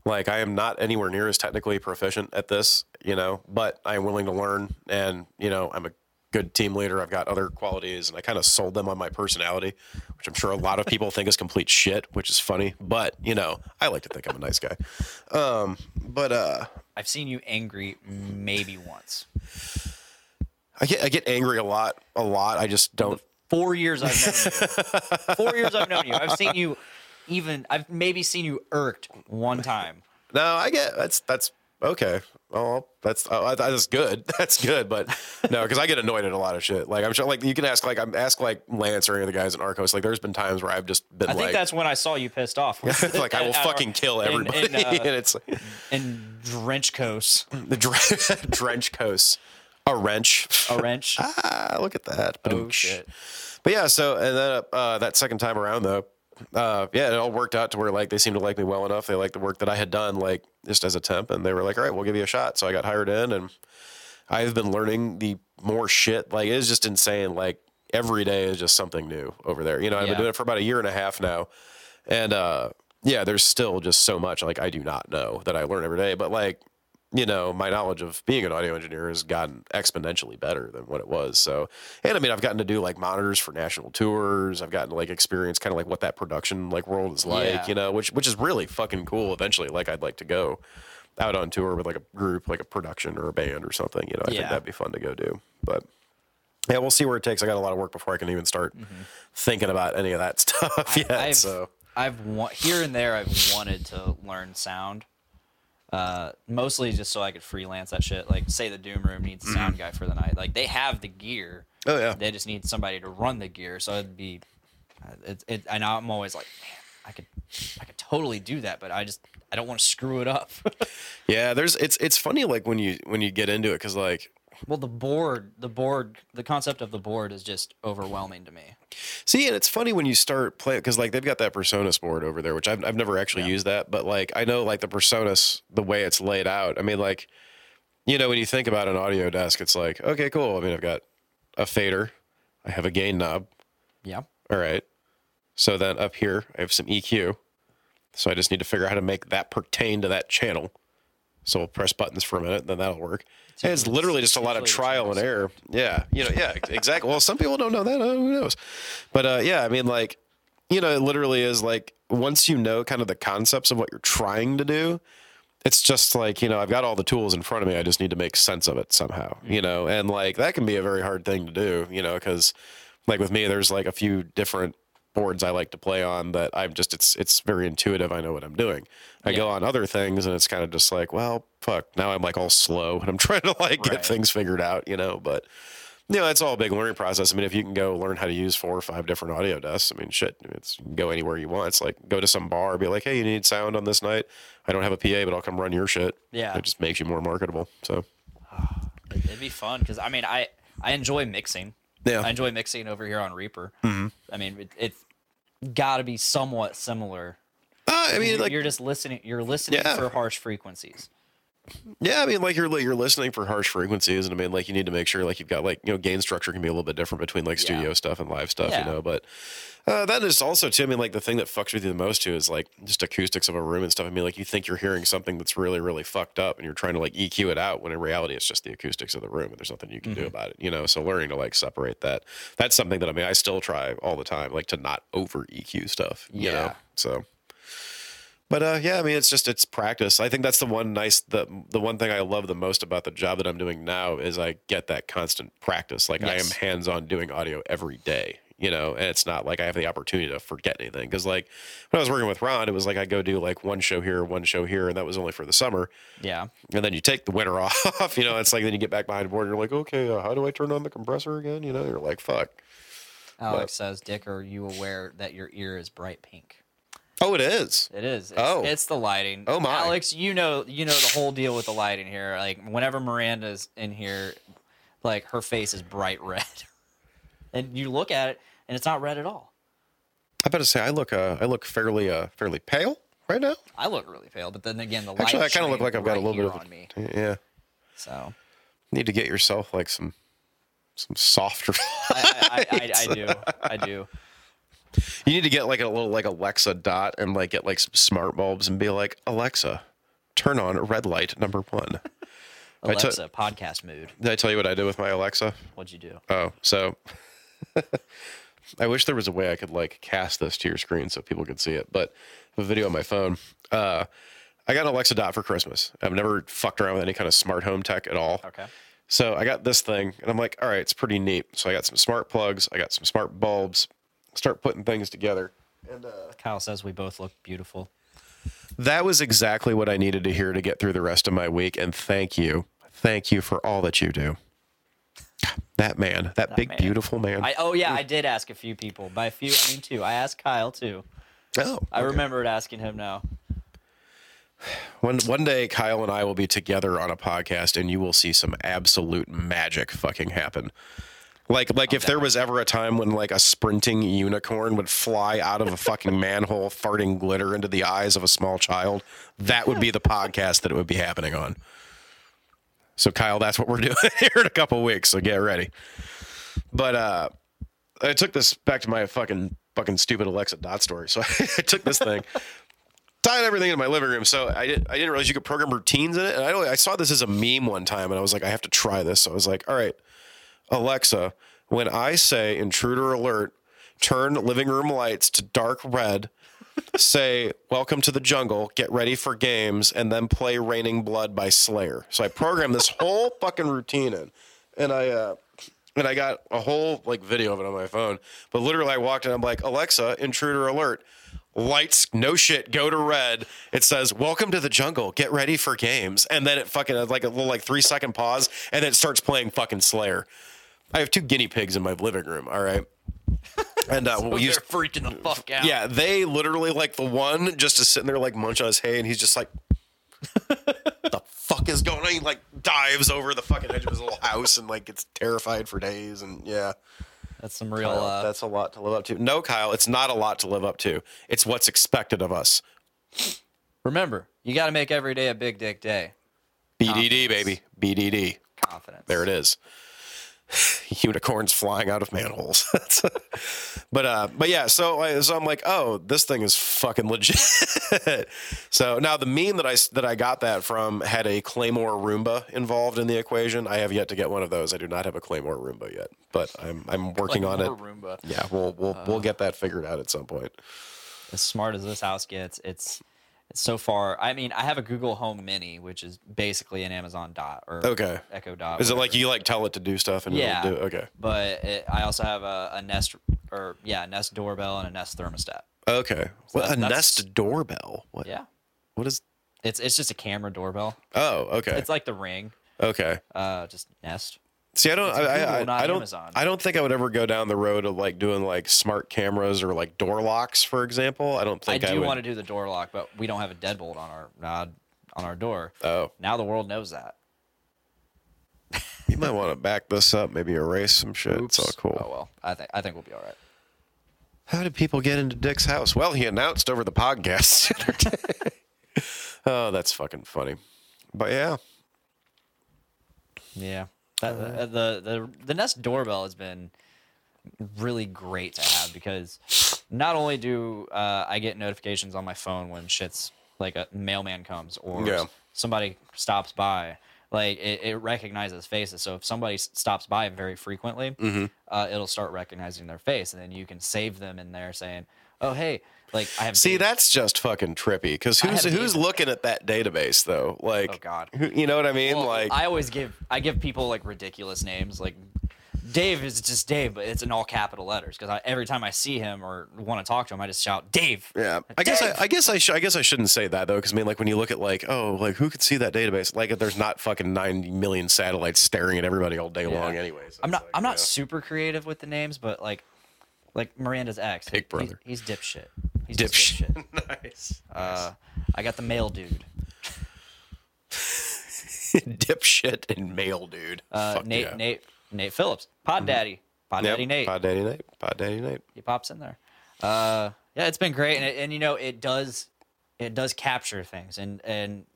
Like I am not anywhere near as technically proficient at this, you know, but I am willing to learn, and you know, I'm a good team leader. I've got other qualities, and I kind of sold them on my personality, which I'm sure a lot of people think is complete shit, which is funny. But you know, I like to think I'm a nice guy. Um, but uh, I've seen you angry maybe once. I get I get angry a lot, a lot. I just don't. Four years I've known you. Four years I've known you. I've seen you even. I've maybe seen you irked one time. No, I get that's that's okay. Oh, that's oh, that's good. That's good, but no, because I get annoyed at a lot of shit. Like I'm sure, like you can ask, like I'm ask like Lance or any of the guys in Arcos. Like there's been times where I've just been like I think like, that's when I saw you pissed off. like I will our- fucking kill everybody, in, uh, and it's like, in drench coats, the dre- drench coast, a wrench, a wrench. ah, look at that. oh shit! But yeah, so and then uh, that second time around though, uh, yeah, it all worked out to where like they seemed to like me well enough. They liked the work that I had done, like just as a temp, and they were like, "All right, we'll give you a shot." So I got hired in, and I've been learning the more shit. Like it's just insane. Like every day is just something new over there. You know, I've Yeah. been doing it for about a year and a half now, and uh, yeah, there's still just so much like I do not know that I learn every day. But like you know, my knowledge of being an audio engineer has gotten exponentially better than what it was. So, and I mean, I've gotten to do like monitors for national tours. I've gotten to like experience kind of like what that production like world is like, Yeah. you know, which which is really fucking cool. Eventually, like I'd like to go out on tour with like a group, like a production or a band or something. You know, I think that'd be fun to go do. But yeah, we'll see where it takes. I got a lot of work before I can even start mm-hmm. thinking about any of that stuff yet. I've, so I've wa- here and there I've wanted to learn sound. Uh, mostly just so I could freelance that shit. Like, say the Doom Room needs a sound guy for the night. Like, they have the gear. Oh, yeah. They just need somebody to run the gear. So it'd be, uh, it, it. And I'm always like, man, I could, I could totally do that, but I just, I don't want to screw it up. yeah, there's it's it's funny like when you when you get into it because like well, the board, the board, the concept of the board is just overwhelming to me. See, and it's funny when you start playing because like they've got that PreSonus board over there, which I've I've never actually used that, but like I know like the PreSonus the way it's laid out. I mean, like you know when you think about an audio desk, it's like okay, cool. I mean, I've got a fader, I have a gain knob. Yeah. All right, so then up here I have some EQ. So I just need to figure out how to make that pertain to that channel. So we'll press buttons for a minute, then that'll work. And it's literally just a lot of trial and error. Yeah, you know, yeah, exactly. Well, some people don't know that. Uh, who knows? But uh, yeah, I mean, like, you know, it literally is like once you know kind of the concepts of what you're trying to do, it's just like you know, I've got all the tools in front of me. I just need to make sense of it somehow. You know, and like that can be a very hard thing to do. You know, because like with me, there's like a few different boards I like to play on that I'm just it's it's very intuitive. I know what I'm doing. I go on other things and it's kind of just like, well, fuck. Now I'm like all slow and I'm trying to like get Right. things figured out, you know. But you know, it's all a big learning process. I mean, if you can go learn how to use four or five different audio desks, I mean, shit, it's you can go anywhere you want. It's like go to some bar, be like, hey, you need sound on this night. I don't have a PA, but I'll come run your shit. Yeah. it just makes you more marketable. So It'd be fun because I mean I I enjoy mixing. Yeah. I enjoy mixing over here on Reaper. Mm-hmm. I mean it, it's got to be somewhat similar. Uh, I mean, like you're just listening. You're listening Yeah. for harsh frequencies. Yeah, I mean, like you're li- you're listening for harsh frequencies, and I mean, like you need to make sure like you've got like you know gain structure can be a little bit different between like studio stuff and live stuff, Yeah. you know. But uh, that is also too. I mean, like the thing that fucks with you the most too is like just acoustics of a room and stuff. I mean, like you think you're hearing something that's really really fucked up, and you're trying to like EQ it out when in reality it's just the acoustics of the room, and there's nothing you can do about it, you know. So learning to like separate that that's something that I mean I still try all the time, like to not over EQ stuff, you Yeah. know. So. But uh, yeah, I mean, it's just it's practice. I think that's the one nice the the one thing I love the most about the job that I'm doing now is I get that constant practice. Like I am hands on doing audio every day, you know, and it's not like I have the opportunity to forget anything. Because like when I was working with Ron, it was like I go do like one show here, one show here, and that was only for the summer. Yeah. And then you take the winter off, you know. It's like then you get back behind the board, and you're like, okay, uh, how do I turn on the compressor again? You know, you're like, fuck. Alex says, "Dick, are you aware that your ear is bright pink?" Oh, it is. It is. It's, Oh. it's the lighting. Oh, my. Alex, you know, you know the whole deal with the lighting here. Like whenever Miranda's in here, like her face is bright red, and you look at it, and it's not red at all. I better say I look uh, I look fairly uh fairly pale right now. I look really pale, but then again, the light. Actually, I kind of look like I've got a little bit of on me. yeah. So Need to get yourself like some some softer. I, I, I, I do. I do. You need to get like a little like Alexa dot and like get like some smart bulbs and be like Alexa, turn on red light number one. Alexa, podcast mood. Did I tell you what I did with my Alexa? What'd you do? Oh, so I wish there was a way I could like cast this to your screen so people could see it, but a video on my phone. Uh, I got an Alexa Dot for Christmas. I've never fucked around with any kind of smart home tech at all. Okay. So I got this thing, and I'm like, all right, it's pretty neat. So I got some smart plugs, I got some smart bulbs. Start putting things together. And uh, Kyle says we both look beautiful. That was exactly what I needed to hear to get through the rest of my week. And thank you, thank you for all that you do. That man, that, big man. beautiful man. I oh yeah, I did ask a few people. By a few, I mean two. I asked Kyle too. oh, I okay. remembered asking him now. One one day, Kyle and I will be together on a podcast, and you will see some absolute magic fucking happen. Like like if there was ever a time when like a sprinting unicorn would fly out of a fucking manhole, farting glitter into the eyes of a small child, that would be the podcast that it would be happening on. So Kyle, that's what we're doing here in a couple weeks. So get ready. But uh I took this back to my fucking fucking stupid Alexa dot story. So I took this thing, tied everything in my living room. So I didn't I didn't realize you could program routines in it. And I I saw this as a meme one time, and I was like, I have to try this. So I was like, all right, Alexa, when I say intruder alert, turn living room lights to dark red. say welcome to the jungle get ready for games and then play raining blood by slayer so i programmed this whole fucking routine in and i uh and I got a whole like video of it on my phone. But literally, I walked in. I'm like, Alexa, intruder alert. Lights, no shit, go to red. It says, "Welcome to the jungle. Get ready for games." And then it fucking has like a little like three second pause, and then it starts playing fucking Slayer. I have two guinea pigs in my living room. All right, and uh, we used They're freaking the fuck out. yeah, they literally like the one just is sitting there like munching on his hay, and he's just like, "The fuck is going on?" He like dives over the fucking edge of his little house and like gets terrified for days. And yeah, that's some real. Kyle, Uh, that's a lot to live up to. No, Kyle, it's not a lot to live up to. It's what's expected of us. remember, you got to make every day a big dick day. BDD, baby, BDD. Confidence. There it is. Unicorns flying out of manholes. but uh, but yeah. So I, so I'm like, oh, this thing is fucking legit. so now the meme that I s- that I got that from had a Claymore Roomba involved in the equation. I have yet to get one of those. I do not have a Claymore Roomba yet, but I'm I'm working on it. Roomba. Yeah, we'll we'll we'll get that figured out at some point. As smart as this house gets, it's. So far, I mean, I have a Google Home Mini, which is basically an Amazon Dot or Okay. Echo Dot. Is it like you like tell it to do stuff and Yeah. it'll do? Okay. But it, I also have a, a Nest or yeah, a Nest doorbell and a Nest thermostat. Okay. Well, that- a Nest doorbell. What? Yeah, What is? it's it's just a camera doorbell. Oh, okay. It's like the Ring, okay. uh, just Nest. See, I don't, I, Google, I, not I don't, Amazon. I don't think I would ever go down the road of like doing like smart cameras or like door locks, for example. I don't think I, do would. want to do the door lock, but we don't have a deadbolt on our uh, on our door. Oh, Now the world knows that. You might want to back this up, maybe erase some shit. It's all cool. Oh well, I think I think we'll be all right. How did people get into Dick's house? Well, he announced over the podcast the other day. oh, that's fucking funny. But yeah, Yeah. That, the, the the the Nest doorbell has been really great to have because not only do uh, I get notifications on my phone when shit's like a mailman comes or Yeah. somebody stops by, like it, it recognizes faces. So if somebody stops by very frequently, Mm-hmm. uh, it'll start recognizing their face, and then you can save them in there saying, "Oh hey, like I have." see, Dave- that's just fucking trippy. Because who's who's looking at that database though? Like, Oh, God. who- you know what I mean? Well, like, I always give I give people like ridiculous names. Like Dave is just Dave, but it's in all capital letters because every time I see him or want to talk to him, I just shout Dave. Yeah, I guess I, I guess I, sh- I guess I shouldn't say that though, because I mean, like when you look at like, oh, like who could see that database? Like, there's not fucking ninety million satellites staring at everybody all day long, anyways. I'm not like, I'm not yeah. super creative with the names, but like like Miranda's ex, Big he- brother. He's, dipshit. He's just Dipshit. dipshit. nice. Uh, I got the male dude. Dipshit and male dude. Uh, Fuck Nate yeah. Mm-hmm. Nate Nate Phillips, Pod Daddy, Pod Yep, Daddy Nate. Pod Daddy Nate. Pod Daddy Nate. he pops in there. Uh, yeah, it's been great, and, it- and you know it does it does capture things and and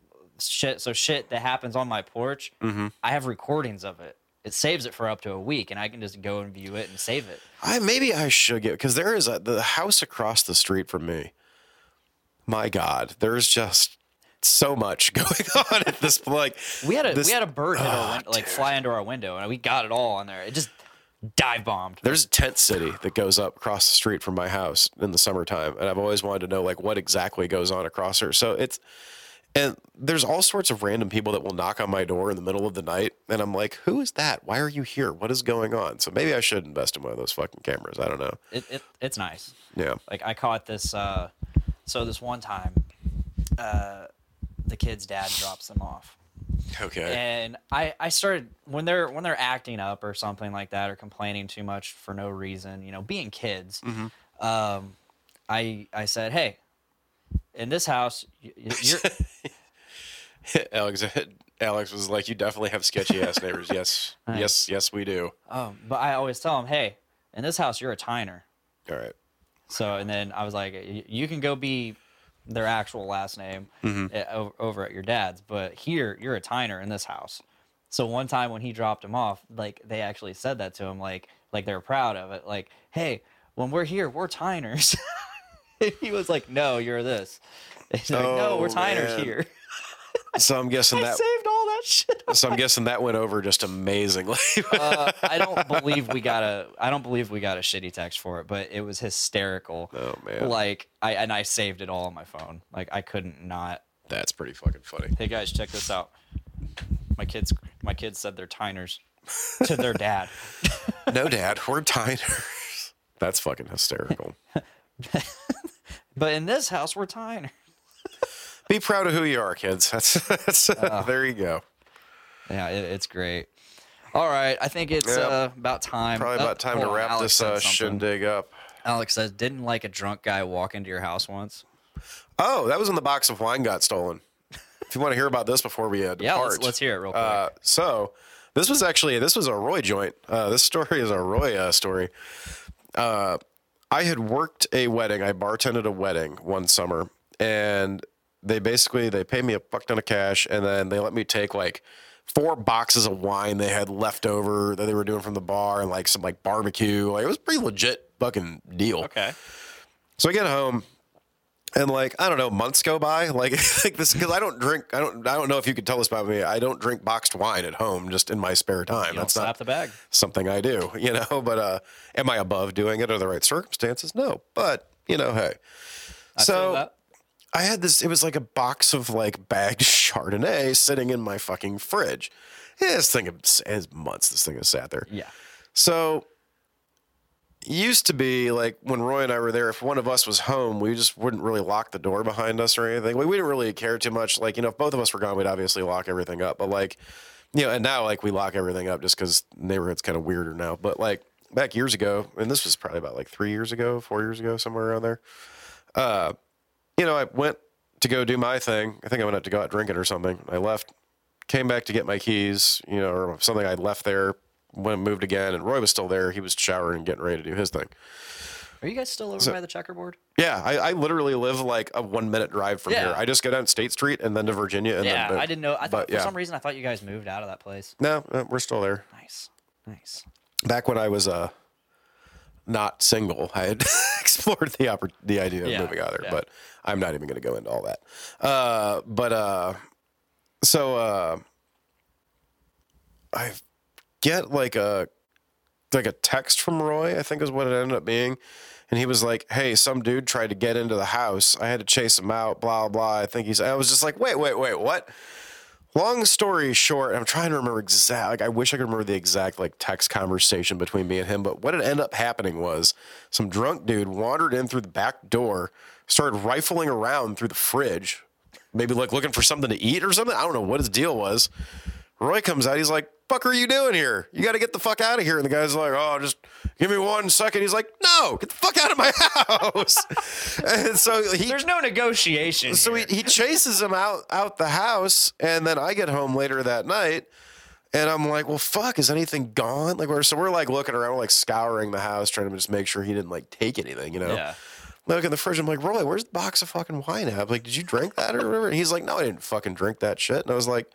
shit. So shit that happens on my porch, Mm-hmm. I have recordings of it. It saves it for up to a week, and I can just go and view it and save it. I maybe I should get because there is a the house across the street from me. My God, there's just so much going on at this like We had a this- we had a bird hit our Ah, like dude. fly into our window, and we got it all on there. It just dive bombed. There's a tent city that goes up across the street from my house in the summertime, and I've always wanted to know like what exactly goes on across her. So it's and there's all sorts of random people that will knock on my door in the middle of the night, and I'm like, who is that? Why are you here? What is going on? So maybe I should invest in one of those fucking cameras. I don't know. It, it it's nice. Yeah. Like I caught this. Uh, so this one time, uh, the kid's dad drops them off. Okay. and I, I started when they're when they're acting up or something like that or complaining too much for no reason you know being kids um i i said hey in this house you're Alex, Alex was like, "You definitely have sketchy ass neighbors." yes, yes, yes, we do. um but i always tell them hey in this house you're a tiner All right. so and then i was like "Y- you can go be their actual last name uh, o- over at your dad's but here you're a tiner in this house so one time when he dropped him off like they actually said that to him like like they were proud of it like hey when we're here we're tiners he was like no you're this He's like, no we're Oh, tiners man. here So I'm guessing i that. saved all that shit So I'm guessing that went over just amazingly. uh, i don't believe we got a i don't believe we got a shitty text for it but it was hysterical Oh, man. like i and i saved it all on my phone like i couldn't not That's pretty fucking funny. Hey guys, check this out. My kids, my kids said they're tiners to their dad. No, Dad, we're tiners. That's fucking hysterical. But in this house, we're tiners. Be proud of who you are, kids. That's, that's there you go. Yeah, it, it's great. All right, I think it's Yep. uh, about time. Probably Oh, about time to wrap Alex this uh, shindig up. Alex says, "Didn't like a drunk guy walk into your house once." Oh, that was when the box of wine got stolen. if you want to hear about this before we uh, depart, Yeah, let's- let's hear it real quick. Uh, so this was actually this was a Roy joint. Uh, this story is a Roy uh, story. I had worked a wedding. I bartended a wedding one summer, and they basically they paid me a fuck ton of cash, and then they let me take like four boxes of wine they had left over that they were doing from the bar, and like some like barbecue. Like it was a pretty legit fucking deal. Okay. So I get home, and like I don't know, months go by. Like like this because I don't drink. I don't. I don't know if you could tell this about me. I don't drink boxed wine at home just in my spare time. You That's slap not the bag. something I do. You know. But uh, am I above doing it under the right circumstances? No. But you know, hey. I so. I had this. It was like a box of like bagged Chardonnay sitting in my fucking fridge. Yeah, this thing has months. This thing has sat there. Yeah. So used to be like when Roy and I were there, if one of us was home, we just wouldn't really lock the door behind us or anything. We, we didn't really care too much. Like, you know, if both of us were gone, we'd obviously lock everything up. But like, you know, and now like we lock everything up just because neighborhood's kind of weirder now. But like back years ago, and this was probably about like three years ago, four years ago, somewhere around there. Uh, you know, I went to go do my thing. I think I went out to go out drinking or something. I left, came back to get my keys, you know, or something I left there. Went moved again, and Roy was still there. He was showering and getting ready to do his thing. Are you guys still over by the checkerboard? Yeah, I, I literally live like a one minute drive from Yeah. here. I just go down State Street and then to Virginia. And yeah, then, I didn't know. I thought but for yeah. some reason I thought you guys moved out of that place. No, we're still there. Nice, nice. Back when I was uh, not single, I had explored the oppor- the idea of Yeah, moving out there, but I'm not even going to go into all that. Uh, but uh, so uh, I get like a like a text from Roy, I think is what it ended up being. And he was like, "Hey, some dude tried to get into the house. I had to chase him out. Blah blah." I think he's. I was just like, "Wait, wait, wait, what?" Long story short, I'm trying to remember exact. Like, I wish I could remember the exact like text conversation between me and him. But what it ended up happening was some drunk dude wandered in through the back door, started rifling around through the fridge, maybe like looking for something to eat or something. I don't know what his deal was. Roy comes out. He's like, "Fuck, are you doing here? You got to get the fuck out of here." And the guy's like, "Oh, just give me one second. He's like, "No, get the fuck out of my house." and so he There's no negotiation. so he, here. he chases him out out the house, and then I get home later that night, and I'm like, "Well, fuck, is anything gone?" Like, we're so we're like looking around, we're like scouring the house, trying to just make sure he didn't like take anything, you know? Yeah. Look in the fridge. I'm like, Roy, where's the box of fucking wine at? I'm like, did you drink that or whatever? And he's like, no, I didn't fucking drink that shit. And I was like,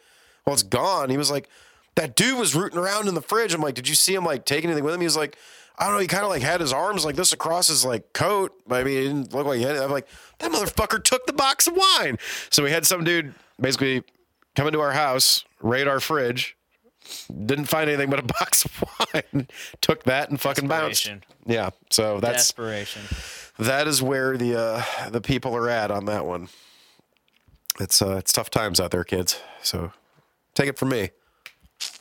well, it's gone. He was like, that dude was rooting around in the fridge. I'm like, did you see him like take anything with him? He was like, I don't know. He kind of like had his arms like this across his like coat. But I mean, it didn't look like he had it. I'm like, that motherfucker took the box of wine. So we had some dude basically come into our house, raid our fridge, didn't find anything but a box of wine, took that and fucking bounced. Yeah. So that's Desperation. that is where the uh, the people are at on that one. It's uh, it's tough times out there, kids. So take it from me.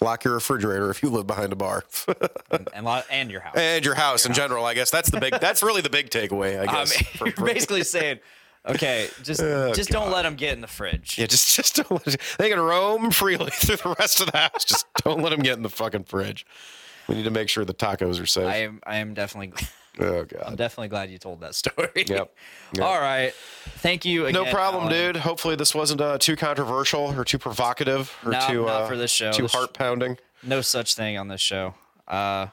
Lock your refrigerator if you live behind a bar, And, lot, and your house. and your house in general. I guess that's the big. That's really the big takeaway. I guess. mean, for- you're for- basically saying, okay, just Oh, just don't let them get in the fridge. yeah, just just don't let, they can roam freely through the rest of the house. Just don't let them get in the fucking fridge. We need to make sure the tacos are safe. I am I am definitely oh I'm definitely glad you told that story. Yep. Yep. All right. Thank you again. No problem, Alan. dude. Hopefully this wasn't uh, too controversial or too provocative or No, too not uh, for this show. too heart pounding. No such thing on this show. Uh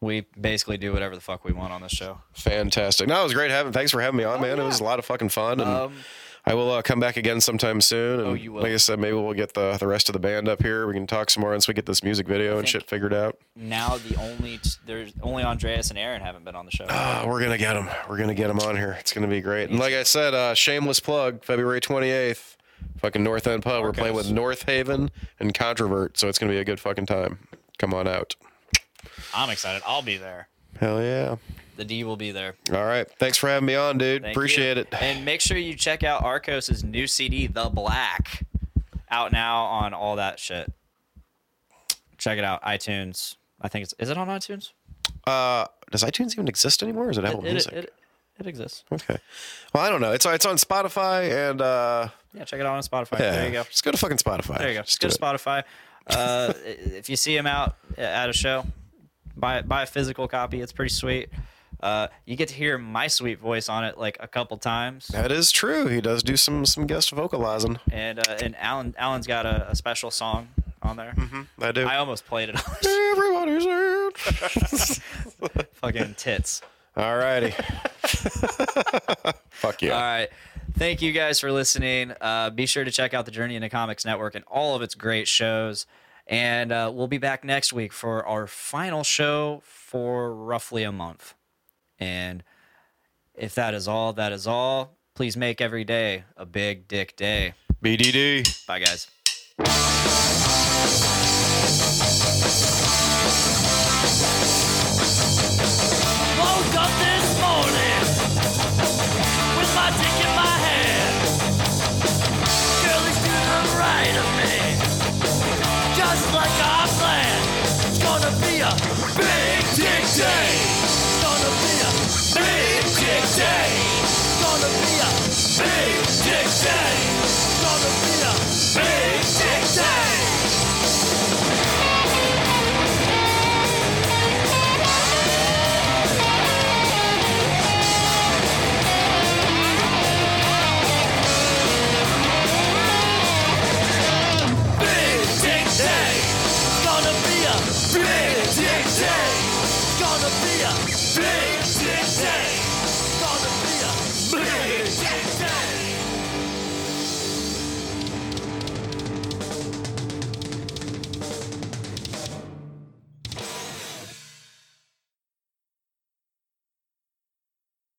we basically do whatever the fuck we want on this show. Fantastic. No, it was great having. Thanks for having me on, man. It was a lot of fucking fun, and Oh, Um, I will uh, come back again sometime soon. And Oh, you will. Like I said, maybe we'll get the the rest of the band up here. We can talk some more once we get this music video and shit figured out. Now the only there's only Andreas and Aaron haven't been on the show. Uh, we're gonna get them. We're gonna get them on here. It's gonna be great. And like I said, uh, shameless plug. February twenty eighth, fucking North End Pub. We're playing with North Haven and Controvert, so it's gonna be a good fucking time. Come on out. I'm excited. I'll be there. Hell yeah. The D will be there. All right. Thanks for having me on, dude. Thank Appreciate you. it. And make sure you check out Arcos' new CD, The Black, out now on all that shit. Check it out, iTunes. I think it's is it on iTunes? Uh, does iTunes even exist anymore? Or is it Apple it, Music? It, it, it exists. Okay. Well, I don't know. It's it's on Spotify and uh Yeah, check it out on Spotify. yeah. There you go. Just go to fucking Spotify. There you go. Just Just go to it. Spotify. Uh, if you see him out at a show, buy buy a physical copy. It's pretty sweet. Uh, you get to hear my sweet voice on it like a couple times, That is true. He does do some some guest vocalizing. and uh, and Alan Alan's got a, a special song on there. I do. I almost played it on Everybody's in. fucking tits. All righty. Fuck yeah. All right. Thank you guys for listening. Uh, be sure to check out the Journey into Comics Network and all of its great shows. And uh, we'll be back next week for our final show for roughly a month. And if that is all, that is all. Please make every day a big dick day. BDD. Bye, guys.